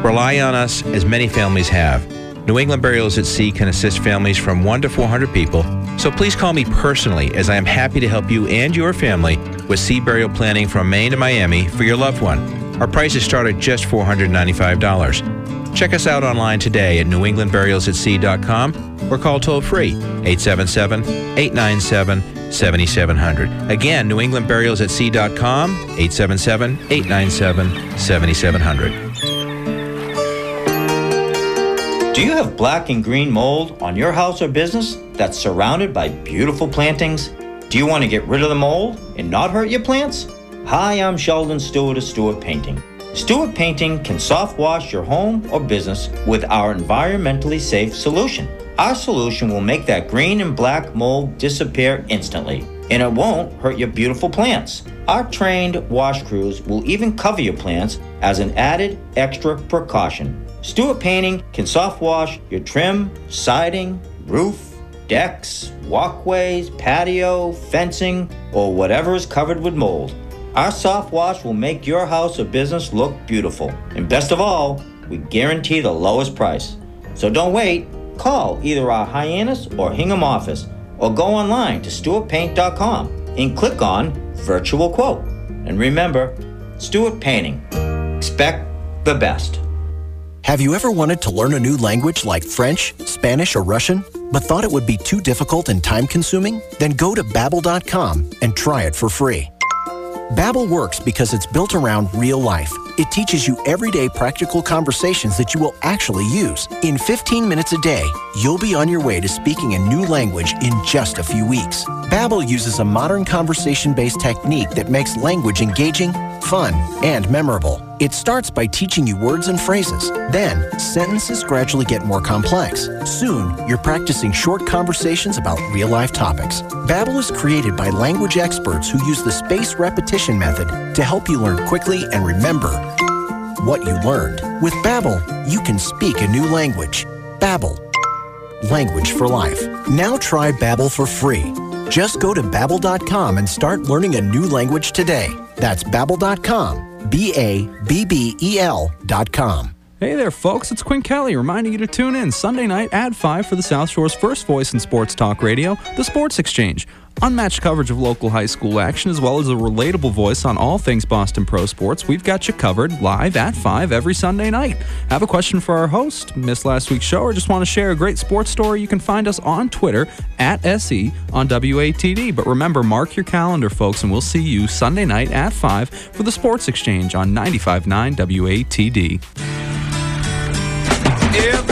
Speaker 15: Rely on us as many families have. New England Burials at Sea can assist families from 1 to 400 people, so please call me personally as I am happy to help you and your family with sea burial planning from Maine to Miami for your loved one. Our prices start at just $495. Check us out online today at newenglandburialsatsea.com or call toll free 877 897 7700. Again, newenglandburialsatsea.com 877 897 7700.
Speaker 16: Do you have black and green mold on your house or business that's surrounded by beautiful plantings? Do you want to get rid of the mold and not hurt your plants? Hi, I'm Sheldon Stewart of Stewart Painting. Stewart Painting can soft wash your home or business with our environmentally safe solution. Our solution will make that green and black mold disappear instantly, and it won't hurt your beautiful plants. Our trained wash crews will even cover your plants as an added extra precaution. Stewart Painting can soft wash your trim, siding, roof, decks, walkways, patio, fencing, or whatever is covered with mold. Our soft wash will make your house or business look beautiful. And best of all, we guarantee the lowest price. So don't wait. Call either our Hyannis or Hingham office or go online to stewartpaint.com and click on Virtual Quote. And remember, Stewart Painting. Expect the best.
Speaker 17: Have you ever wanted to learn a new language like French, Spanish, or Russian, but thought it would be too difficult and time consuming? Then go to babbel.com and try it for free. Babbel works because it's built around real life. It teaches you everyday practical conversations that you will actually use. In 15 minutes a day, you'll be on your way to speaking a new language in just a few weeks. Babbel uses a modern conversation-based technique that makes language engaging, fun, and memorable. It starts by teaching you words and phrases. Then, sentences gradually get more complex. Soon, you're practicing short conversations about real-life topics. Babbel is created by language experts who use the spaced repetition method to help you learn quickly and remember what you learned. With Babbel, you can speak a new language. Babbel, language for life. Now try Babbel for free. Just go to babbel.com and start learning a new language today. That's babbel.com, B A B B E L dot com.
Speaker 18: Hey there, folks. It's Quinn Kelly reminding you to tune in Sunday night at 5 for the South Shore's first voice in sports talk radio, The Sports Exchange. Unmatched coverage of local high school action, as well as a relatable voice on all things Boston Pro Sports. We've got you covered live at 5 every Sunday night. Have a question for our host, miss last week's show, or just want to share a great sports story? You can find us on Twitter at SE on WATD. But remember, mark your calendar, folks, and we'll see you Sunday night at 5 for the Sports Exchange on 95.9 WATD.
Speaker 14: Everybody,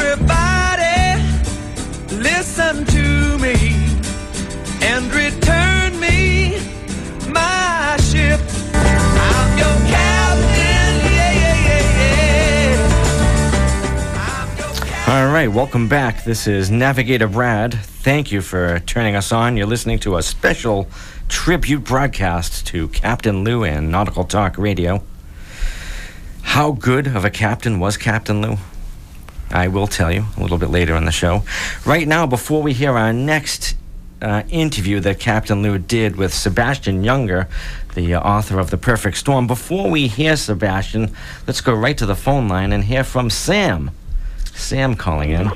Speaker 7: All right, welcome back. This is Navigator Brad. Thank you for turning us on. You're listening to a special tribute broadcast to Captain Lou and Nautical Talk Radio. How good of a captain was Captain Lou? I will tell you a little bit later in the show. Right now, before we hear our next uh, interview that Captain Lou did with Sebastian Junger, the uh, author of The Perfect Storm. Before we hear Sebastian, let's go right to the phone line and hear from Sam. Sam calling in.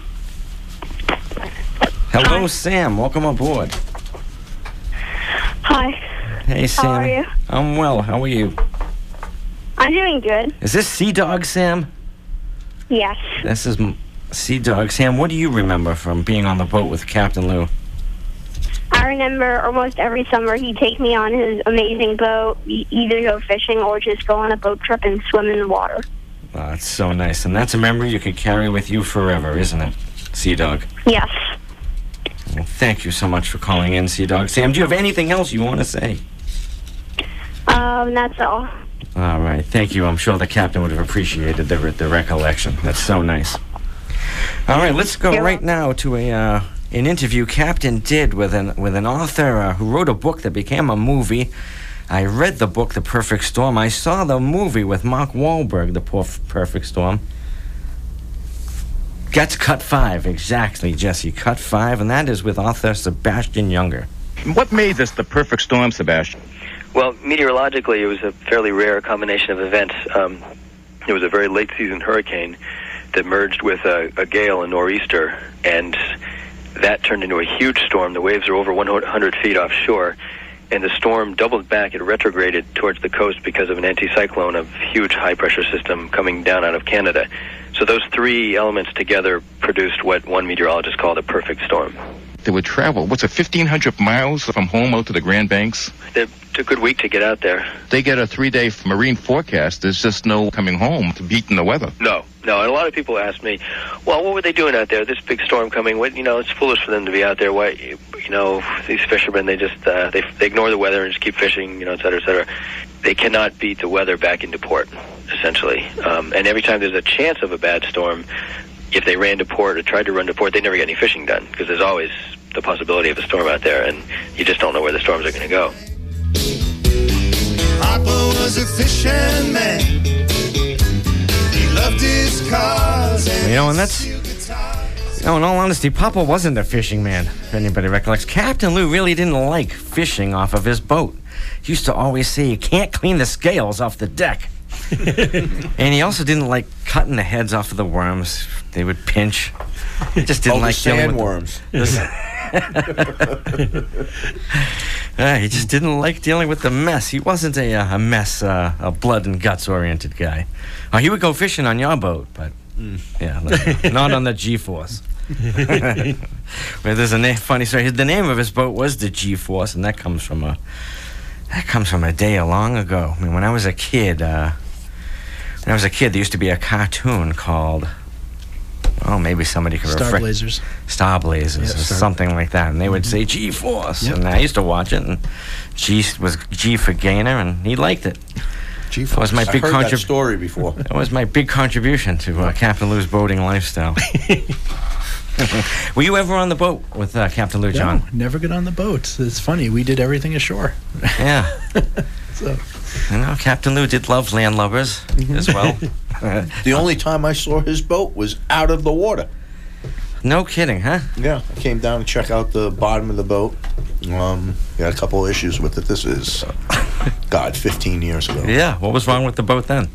Speaker 7: Hello, Sam. Welcome aboard.
Speaker 19: Hi.
Speaker 7: Hey, Sam.
Speaker 19: How are you?
Speaker 7: I'm well. How are you?
Speaker 19: I'm doing good.
Speaker 7: Is this Sea Dog, Sam?
Speaker 19: Yes.
Speaker 7: This is Sea Dog. Sam, what do you remember from being on the boat with Captain Lou?
Speaker 19: I remember almost every summer he'd take me on his amazing boat, either go fishing or just go on a boat trip and swim in the water.
Speaker 7: Oh, that's so nice. And that's a memory you could carry with you forever, isn't it, Sea Dog?
Speaker 19: Yes.
Speaker 7: Well, thank you so much for calling in, Sea Dog. Sam, do you have anything else you want to say?
Speaker 19: Um, that's all.
Speaker 7: All right, thank you. I'm sure the captain would have appreciated the, the recollection. That's so nice. All right, let's go right now to a uh, an interview Captain did with an with an author uh, who wrote a book that became a movie. I read the book, The Perfect Storm. I saw the movie with Mark Wahlberg, The Perf- Perfect Storm. Gets cut five, exactly, Jesse. Cut five, and that is with author Sebastian Junger.
Speaker 20: What made this the perfect storm, Sebastian?
Speaker 21: Well, meteorologically, it was a fairly rare combination of events. Um, it was a very late season hurricane that merged with a, a gale, a nor'easter, and that turned into a huge storm. The waves are over 100 feet offshore, and the storm doubled back. It retrograded towards the coast because of an anticyclone, of huge high pressure system coming down out of Canada. So those three elements together produced what one meteorologist called a perfect storm.
Speaker 20: They would travel, what's it, 1,500 miles from home out to the Grand Banks?
Speaker 21: It took a good week to get out there.
Speaker 20: They get a three day marine forecast. There's just no coming home to beating the weather.
Speaker 21: No, no. And a lot of people ask me, well, what were they doing out there? This big storm coming. What, you know, it's foolish for them to be out there. Why, you know, these fishermen, they just uh, they, they ignore the weather and just keep fishing, you know, et cetera, et cetera. They cannot beat the weather back into port, essentially. Um, and every time there's a chance of a bad storm, if they ran to port or tried to run to port, they never get any fishing done because there's always the possibility of a storm out there, and you just don't know where the storms are going to go.
Speaker 14: Papa was a fishing
Speaker 7: You know, and that's. You know, in all honesty, Papa wasn't a fishing man, if anybody recollects. Captain Lou really didn't like fishing off of his boat. He used to always say, You can't clean the scales off the deck. and he also didn't like cutting the heads off of the worms. They would pinch. He just didn't
Speaker 11: the
Speaker 7: like dealing with
Speaker 11: sandworms.
Speaker 7: Uh, he just didn't like dealing with the mess. He wasn't a, uh, a mess, uh, a blood and guts oriented guy. Uh, he would go fishing on your boat, but yeah, no- not on the G Force. Well, there's a na- funny story. The name of his boat was the G Force, and that comes from a that comes from a day long ago. I mean, when I was a kid, uh, when I was a kid, there used to be a cartoon called. Oh, maybe somebody could
Speaker 9: Star
Speaker 7: refre-
Speaker 9: Blazers.
Speaker 7: Star Blazers,
Speaker 9: Yeah,
Speaker 7: or
Speaker 9: Star-
Speaker 7: something like that, and they would say G Force,
Speaker 9: Yep.
Speaker 7: and I used to watch it, and G was G for Gainor, and he liked it.
Speaker 11: G
Speaker 7: That was my
Speaker 11: I've
Speaker 7: big
Speaker 11: that
Speaker 7: contrib-
Speaker 11: story before.
Speaker 7: That was my big contribution to uh, Captain Lou's boating lifestyle. Were you ever on the boat with uh, Captain Lou, John?
Speaker 9: No, never get on the boat. It's funny. We did everything ashore.
Speaker 7: Yeah.
Speaker 9: So
Speaker 7: You know, Captain Lou did love landlubbers as well.
Speaker 11: the only time I saw his boat was out of the water.
Speaker 7: No kidding, huh?
Speaker 11: Yeah, I came down to check out the bottom of the boat. Um, got a couple of issues with it. This is, God, 15 years ago.
Speaker 7: Yeah. What was wrong with the boat then?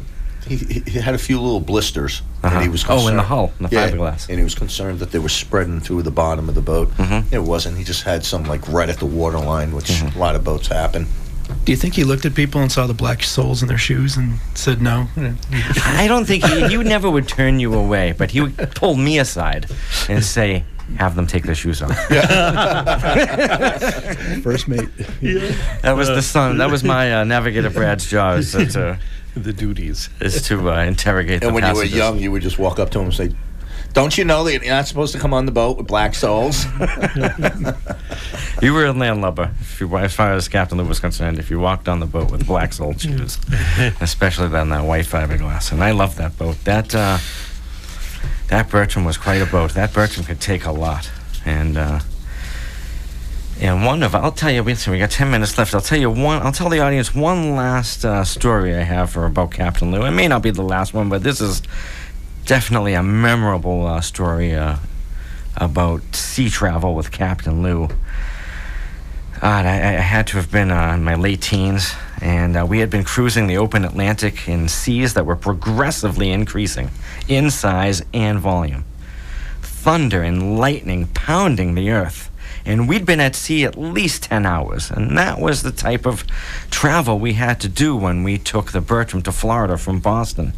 Speaker 11: He, he had a few little blisters,
Speaker 7: Uh-huh.
Speaker 11: and he was
Speaker 7: Oh, in the hull, in the
Speaker 11: yeah,
Speaker 7: fiberglass.
Speaker 11: and he was concerned that they were spreading through the bottom of the boat.
Speaker 7: Mm-hmm.
Speaker 11: It wasn't. He just had some like right at the waterline, which a lot of boats happen.
Speaker 9: Do you think he looked at people and saw the black soles in their shoes and said no?
Speaker 7: I don't think he, he never would turn you away, but he would pull me aside and say, have them take their shoes off.
Speaker 9: First mate.
Speaker 7: That was the son. That was my uh, navigator Brad's job. Is to,
Speaker 1: the duties
Speaker 7: is to uh, interrogate
Speaker 11: And
Speaker 7: the
Speaker 11: when you were young, you would just walk up to him and say, "Don't you know that you're not supposed to come on the boat with black soles?"
Speaker 7: You were a landlubber, if you, as far as Captain Lou was concerned. If you walked on the boat with black soled shoes, especially then that white fiberglass, and I love that boat. That uh, that Bertram was quite a boat. That Bertram could take a lot, and uh, and one of I'll tell you. We we got ten minutes left. I'll tell you one. I'll tell the audience one last uh, story I have for about Captain Lou. It may not be the last one, but this is definitely a memorable uh, story uh, about sea travel with Captain Lou. I, I had to have been uh, in my late teens, and uh, we had been cruising the open Atlantic in seas that were progressively increasing in size and volume. Thunder and lightning pounding the earth. And we'd been at sea at least 10 hours, and that was the type of travel we had to do when we took the Bertram to Florida from Boston.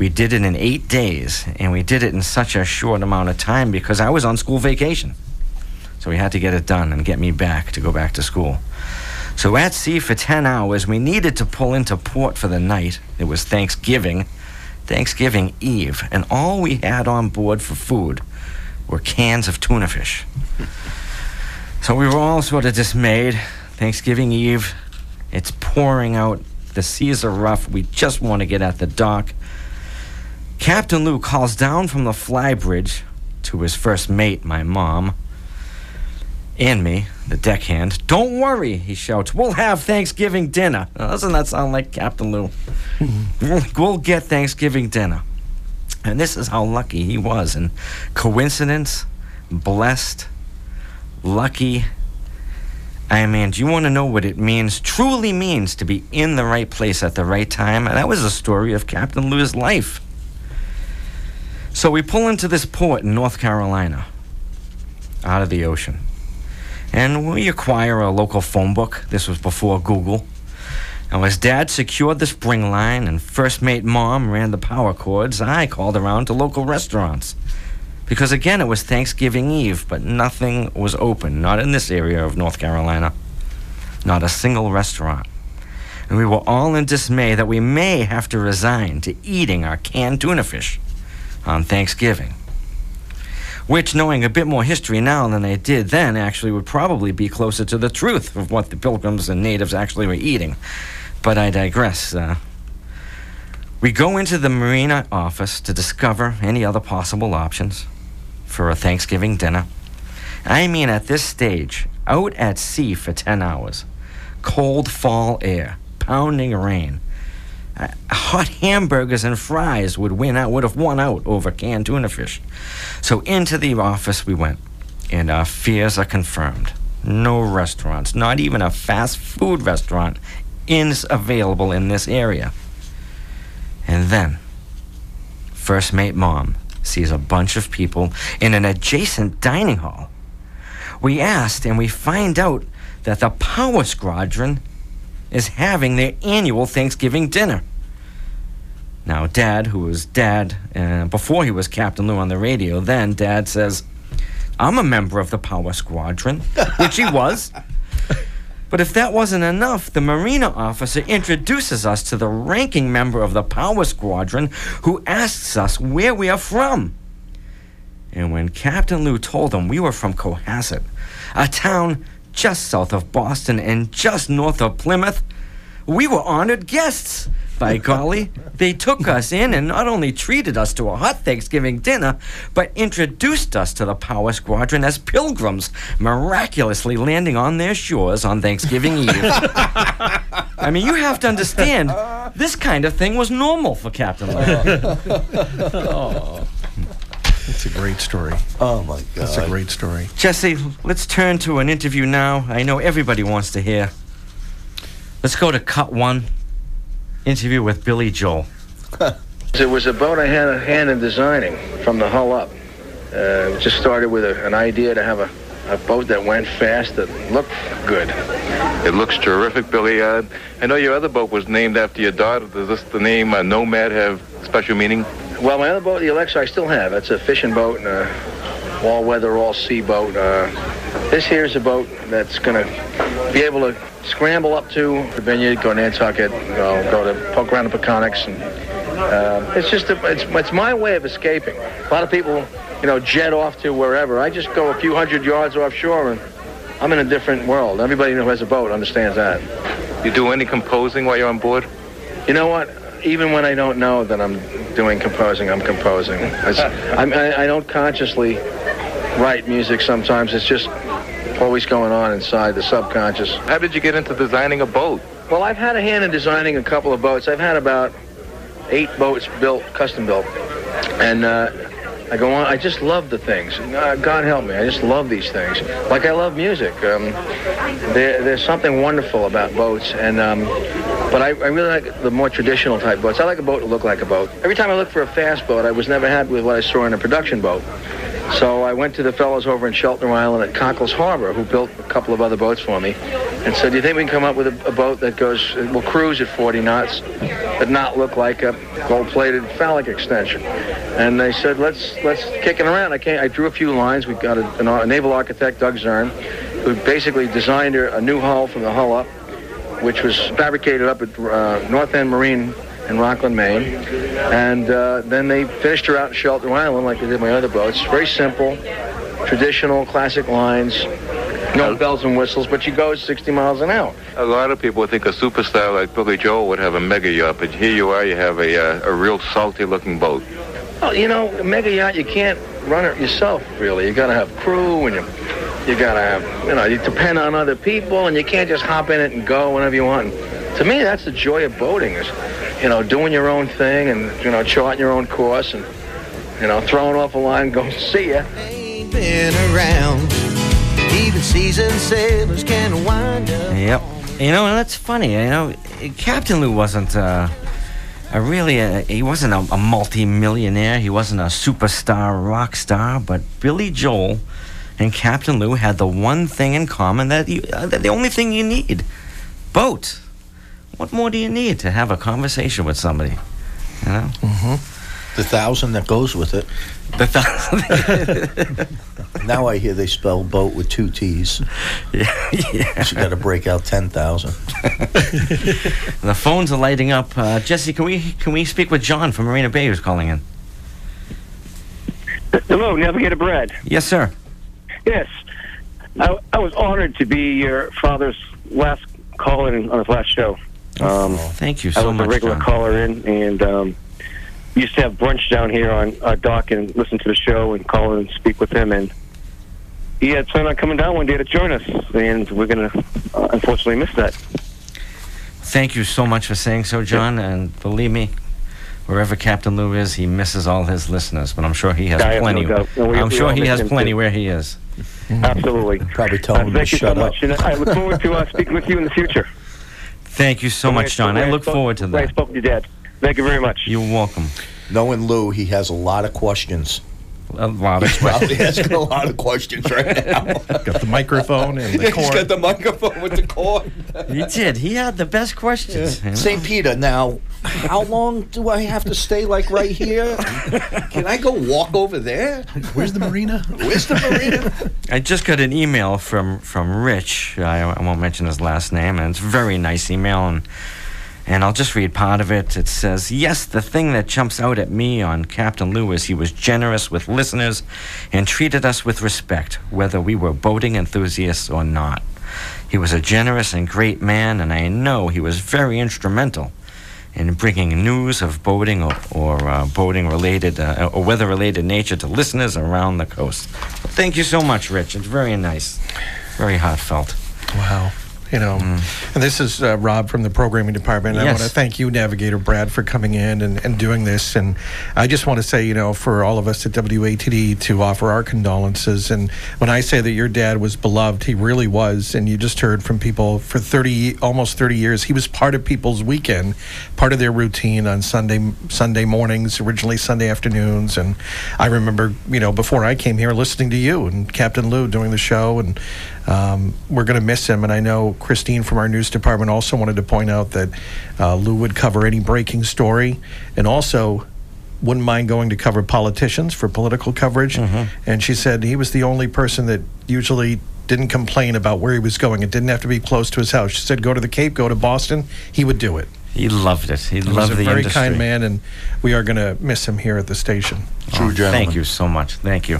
Speaker 7: We did it in eight days, and we did it in such a short amount of time because I was on school vacation. So we had to get it done and get me back to go back to school. So at sea for 10 hours, we needed to pull into port for the night. It was Thanksgiving, Thanksgiving Eve, and all we had on board for food were cans of tuna fish. So we were all sort of dismayed. Thanksgiving Eve, it's pouring out. The seas are rough. We just want to get at the dock. Captain Lou calls down from the flybridge to his first mate, my mom, and me, the deckhand. Don't worry, he shouts. We'll have Thanksgiving dinner. Now, doesn't that sound like Captain Lou? Mm-hmm. we'll, we'll get Thanksgiving dinner. And this is how lucky he was. And coincidence, blessed, lucky. I mean, do you want to know what it means, truly means, to be in the right place at the right time? And that was the story of Captain Lou's life. So we pull into this port in North Carolina, out of the ocean. And we acquire a local phone book. This was before Google. Now, as Dad secured the spring line and first mate Mom ran the power cords, I called around to local restaurants. Because again, it was Thanksgiving Eve, but nothing was open, not in this area of North Carolina. Not a single restaurant. And we were all in dismay that we may have to resign to eating our canned tuna fish on Thanksgiving. Which, knowing a bit more history now than I did then, actually would probably be closer to the truth of what the pilgrims and natives actually were eating. But I digress. Uh, we go into the marina office to discover any other possible options for a Thanksgiving dinner. I mean, at this stage, out at sea for 10 hours, cold fall air, pounding rain. Hot hamburgers and fries would win out, would have won out over canned tuna fish. So into the office we went, and our fears are confirmed. No restaurants, not even a fast food restaurant, is available in this area. And then, first mate mom sees a bunch of people in an adjacent dining hall. We asked, and we find out that the Power Squadron is having their annual Thanksgiving dinner. Now, Dad, who was Dad uh, before he was Captain Lou on the radio, then Dad says, I'm a member of the Power Squadron, which he was. But if that wasn't enough, the Marina officer introduces us to the ranking member of the Power Squadron who asks us where we are from. And when Captain Lou told him we were from Cohasset, a town just south of Boston and just north of Plymouth, we were honored guests. By golly, they took us in and not only treated us to a hot Thanksgiving dinner, but introduced us to the Power Squadron as pilgrims, miraculously landing on their shores on Thanksgiving Eve. I mean, you have to understand, this kind of thing was normal for Captain Lou.
Speaker 22: oh. That's a great story.
Speaker 11: Oh my God.
Speaker 22: That's a great story.
Speaker 7: Jesse, let's turn to an interview now. I know everybody wants to hear. Let's go to cut one. Interview with Billy Joel.
Speaker 23: It was a boat I had a hand in designing from the hull up. Uh, just started with a, an idea to have a, a boat that went fast that looked good.
Speaker 10: It looks terrific, Billy. Uh, I know your other boat was named after your daughter. Does this the name uh, Nomad have special meaning?
Speaker 23: Well, my other boat, the Alexa, I still have. It's a fishing boat and a all-weather, all-sea boat. Uh, this here is a boat that's going to be able to scramble up to the vineyard, go to Nantucket, go, go to poke around the Peconics. And, uh, it's just, a, it's, it's my way of escaping. A lot of people, you know, jet off to wherever. I just go a few hundred yards offshore and I'm in a different world. Everybody who has a boat understands that.
Speaker 10: You do any composing while you're on board?
Speaker 23: You know what? Even when I don't know that I'm doing composing, I'm composing. I'm, I, I don't consciously write music sometimes. It's just always going on inside the subconscious.
Speaker 10: How did you get into designing a boat?
Speaker 23: Well, I've had a hand in designing a couple of boats. I've had about eight boats built, custom built. And uh, I go on. I just love the things. Uh, God help me. I just love these things. Like I love music. Um, there, there's something wonderful about boats, and um, but I, I really like the more traditional type boats. I like a boat to look like a boat. Every time I look for a fast boat, I was never happy with what I saw in a production boat. So I went to the fellows over in Shelter Island at Coecles Harbor, who built a couple of other boats for me, and said, "Do you think we can come up with a, a boat that goes will cruise at 40 knots, but not look like a gold-plated phallic extension?" And they said, "Let's let's kick it around." I came, I drew a few lines. We got a, a naval architect, Doug Zurn, who basically designed a new hull from the hull up, which was fabricated up at uh, North End Marine in Rockland, Maine. And uh, then they finished her out in Shelter Island like they did my other boats. Very simple, traditional, classic lines. No bells and whistles, but she goes 60 miles an hour.
Speaker 10: A lot of people would think a superstar like Billy Joel would have a mega yacht, but here you are, you have a, uh, a real salty-looking boat.
Speaker 23: Well, you know, a mega yacht, you can't run it yourself, really. You gotta have crew, and you, you gotta have, you know, you depend on other people, and you can't just hop in it and go whenever you want. To me, that's the joy of boating is, you know, doing your own thing and, you know, charting your own course and, you know, throwing off a line, going, see ya.
Speaker 14: Been around. Even seasoned sailors can wind up.
Speaker 7: Yep. You know, and that's funny. You know, Captain Lou wasn't uh, a really a, he wasn't a, a multi-millionaire. He wasn't a superstar rock star. But Billy Joel and Captain Lou had the one thing in common that you, uh, that the only thing you need, boat. What more do you need to have a conversation with somebody? You know.
Speaker 11: Mm-hmm. The thousand that goes with it.
Speaker 7: The thousand.
Speaker 11: now I hear they spell boat with two T's.
Speaker 7: Yeah, yeah.
Speaker 11: So you got to break out ten thousand.
Speaker 7: the phones are lighting up. Uh, Jesse, can we can we speak with John from Marina Bay who's calling in?
Speaker 24: Hello, Navigator Brad.
Speaker 7: Yes, sir.
Speaker 24: Yes. I, I was honored to be your father's last caller in, on his last show. Um,
Speaker 7: Thank you so much.
Speaker 24: I was
Speaker 7: much.
Speaker 24: a regular
Speaker 7: John.
Speaker 24: caller in, and um, used to have brunch down here on uh, dock and listen to the show and call in and speak with him. And he had planned on coming down one day to join us, and we're going to uh, unfortunately miss that.
Speaker 7: Thank you so much for saying so, John. And believe me, wherever Captain Lou is, he misses all his listeners. But I'm sure he has
Speaker 24: I have no
Speaker 7: plenty.
Speaker 24: we-
Speaker 7: I'm
Speaker 24: we
Speaker 7: sure he has plenty
Speaker 24: too.
Speaker 7: where he is.
Speaker 24: Absolutely.
Speaker 11: Probably tell
Speaker 24: Uh,
Speaker 11: him to
Speaker 24: thank you so
Speaker 11: up.
Speaker 24: much, and I look forward to uh, speaking with you in the future.
Speaker 7: Thank you so
Speaker 24: The
Speaker 7: much,
Speaker 24: I-
Speaker 7: John.
Speaker 24: the
Speaker 7: I look
Speaker 24: spoke-
Speaker 7: forward to
Speaker 24: the way I
Speaker 7: that.
Speaker 24: spoke with your dad. Thank you very much.
Speaker 7: You're welcome.
Speaker 11: Knowing Lou, he has a lot of questions.
Speaker 7: A lot of
Speaker 11: He's probably asking a lot of questions right now.
Speaker 22: Got the microphone and the
Speaker 11: He's
Speaker 22: cord.
Speaker 11: got the microphone with the cord.
Speaker 7: He did. He had the best questions. you know?
Speaker 11: St. Peter, now, how long do I have to stay like right here? Can I go walk over there?
Speaker 9: Where's the marina?
Speaker 11: Where's the marina?
Speaker 7: I just got an email from from Rich. I, I won't mention his last name, and it's a very nice email, and and I'll just read part of it. It says, "Yes, the thing that jumps out at me on Captain Lou is he was generous with listeners, and treated us with respect, whether we were boating enthusiasts or not. He was a generous and great man, and I know he was very instrumental." In bringing news of boating or, or uh, boating related uh, or weather related nature to listeners around the coast. Thank you so much, Rich. It's very nice, very heartfelt.
Speaker 22: Wow. You know, and this is uh, Rob from the programming department. I
Speaker 7: Mm. Yes.
Speaker 22: want to thank you, Navigator Brad, for coming in and, and doing this. And I just want to say, you know, for all of us at WATD to offer our condolences. And when I say that your dad was beloved, he really was. And you just heard from people for 30, almost 30 years. He was part of people's weekend, part of their routine on Sunday Sunday mornings, originally Sunday afternoons. And I remember, you know, before I came here, listening to you and Captain Lou doing the show. And um, we're going to miss him. And I know Christine from our news department also wanted to point out that uh, Lou would cover any breaking story and also wouldn't mind going to cover politicians for political coverage. And she said he was the only person that usually didn't complain about where he was going. It didn't have to be close to his house. She said, go to the Cape, go to Boston. He would do it.
Speaker 7: He loved it. He,
Speaker 22: He
Speaker 7: loved
Speaker 22: was a very
Speaker 7: industry.
Speaker 22: kind man, and we are going to miss him here at the station.
Speaker 7: True Oh, Thank you so much. Thank you.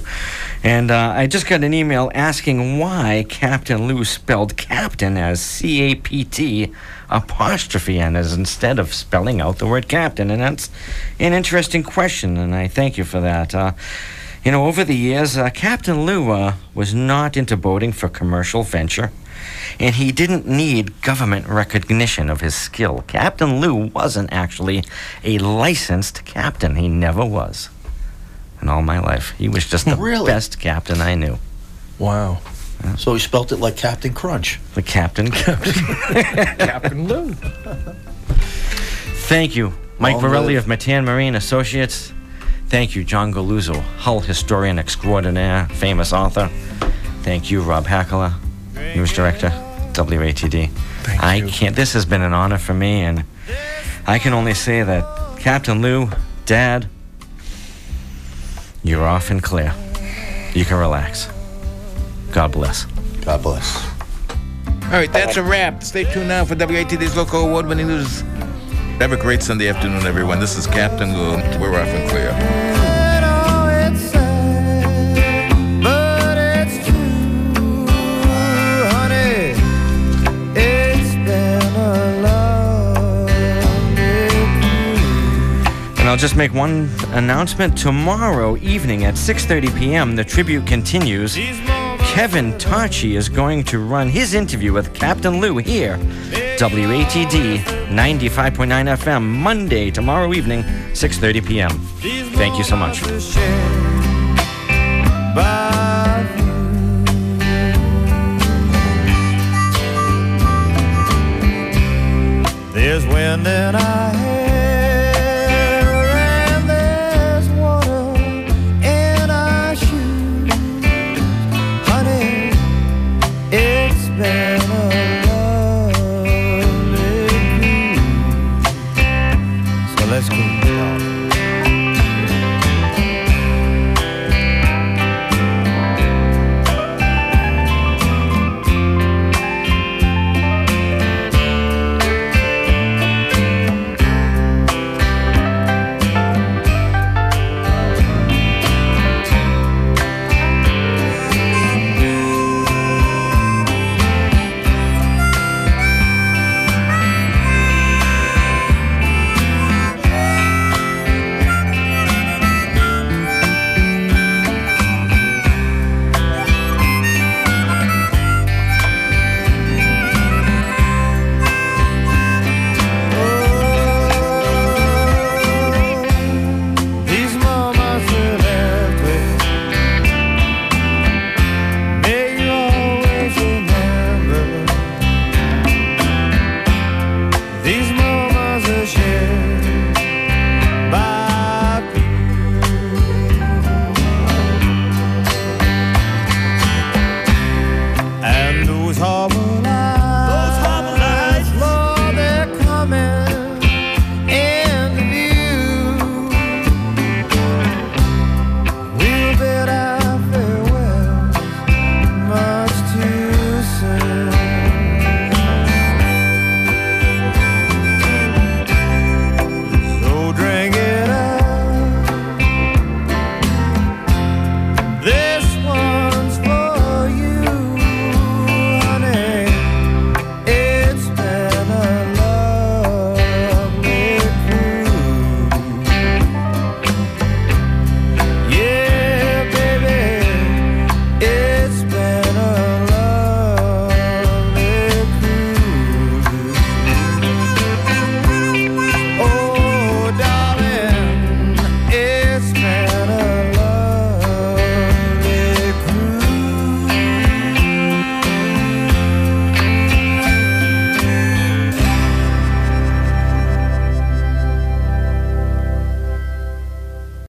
Speaker 7: And uh, I just got an email asking why Captain Lou spelled captain as C A P T apostrophe N as instead of spelling out the word captain. And that's an interesting question, and I thank you for that. Uh, you know, over the years, uh, Captain Lou uh, was not into boating for commercial venture, and he didn't need government recognition of his skill. Captain Lou wasn't actually a licensed captain, he never was. in all my life. He was just the
Speaker 11: Really?
Speaker 7: best captain I knew.
Speaker 22: Wow.
Speaker 11: So he spelt it like Captain Crunch.
Speaker 7: The captain.
Speaker 22: Captain Lou.
Speaker 7: Thank you, Mike Varelli
Speaker 11: live.
Speaker 7: of Matan Marine Associates. Thank you, John Galuzzo, Hull historian extraordinaire, famous author. Thank you, Rob Hackler, news director, WATD.
Speaker 22: Thank
Speaker 7: I
Speaker 22: you.
Speaker 7: can't. This has been an honor for me, and I can only say that Captain Lou, Dad, you're off and clear. You can relax. God bless.
Speaker 11: God bless.
Speaker 14: All right, that's a wrap. Stay tuned now for WATD's local award winning news. Have a great Sunday afternoon, everyone. This is Captain Lou. We're off and clear.
Speaker 7: I'll just make one announcement. Tomorrow evening at 6:30 p.m., the tribute continues. Kevin Tarchi is going to run his interview with Captain Lou here, WATD 95.9 FM, Monday, tomorrow evening, 6:30 p.m. Thank you so much.
Speaker 25: There's wind in our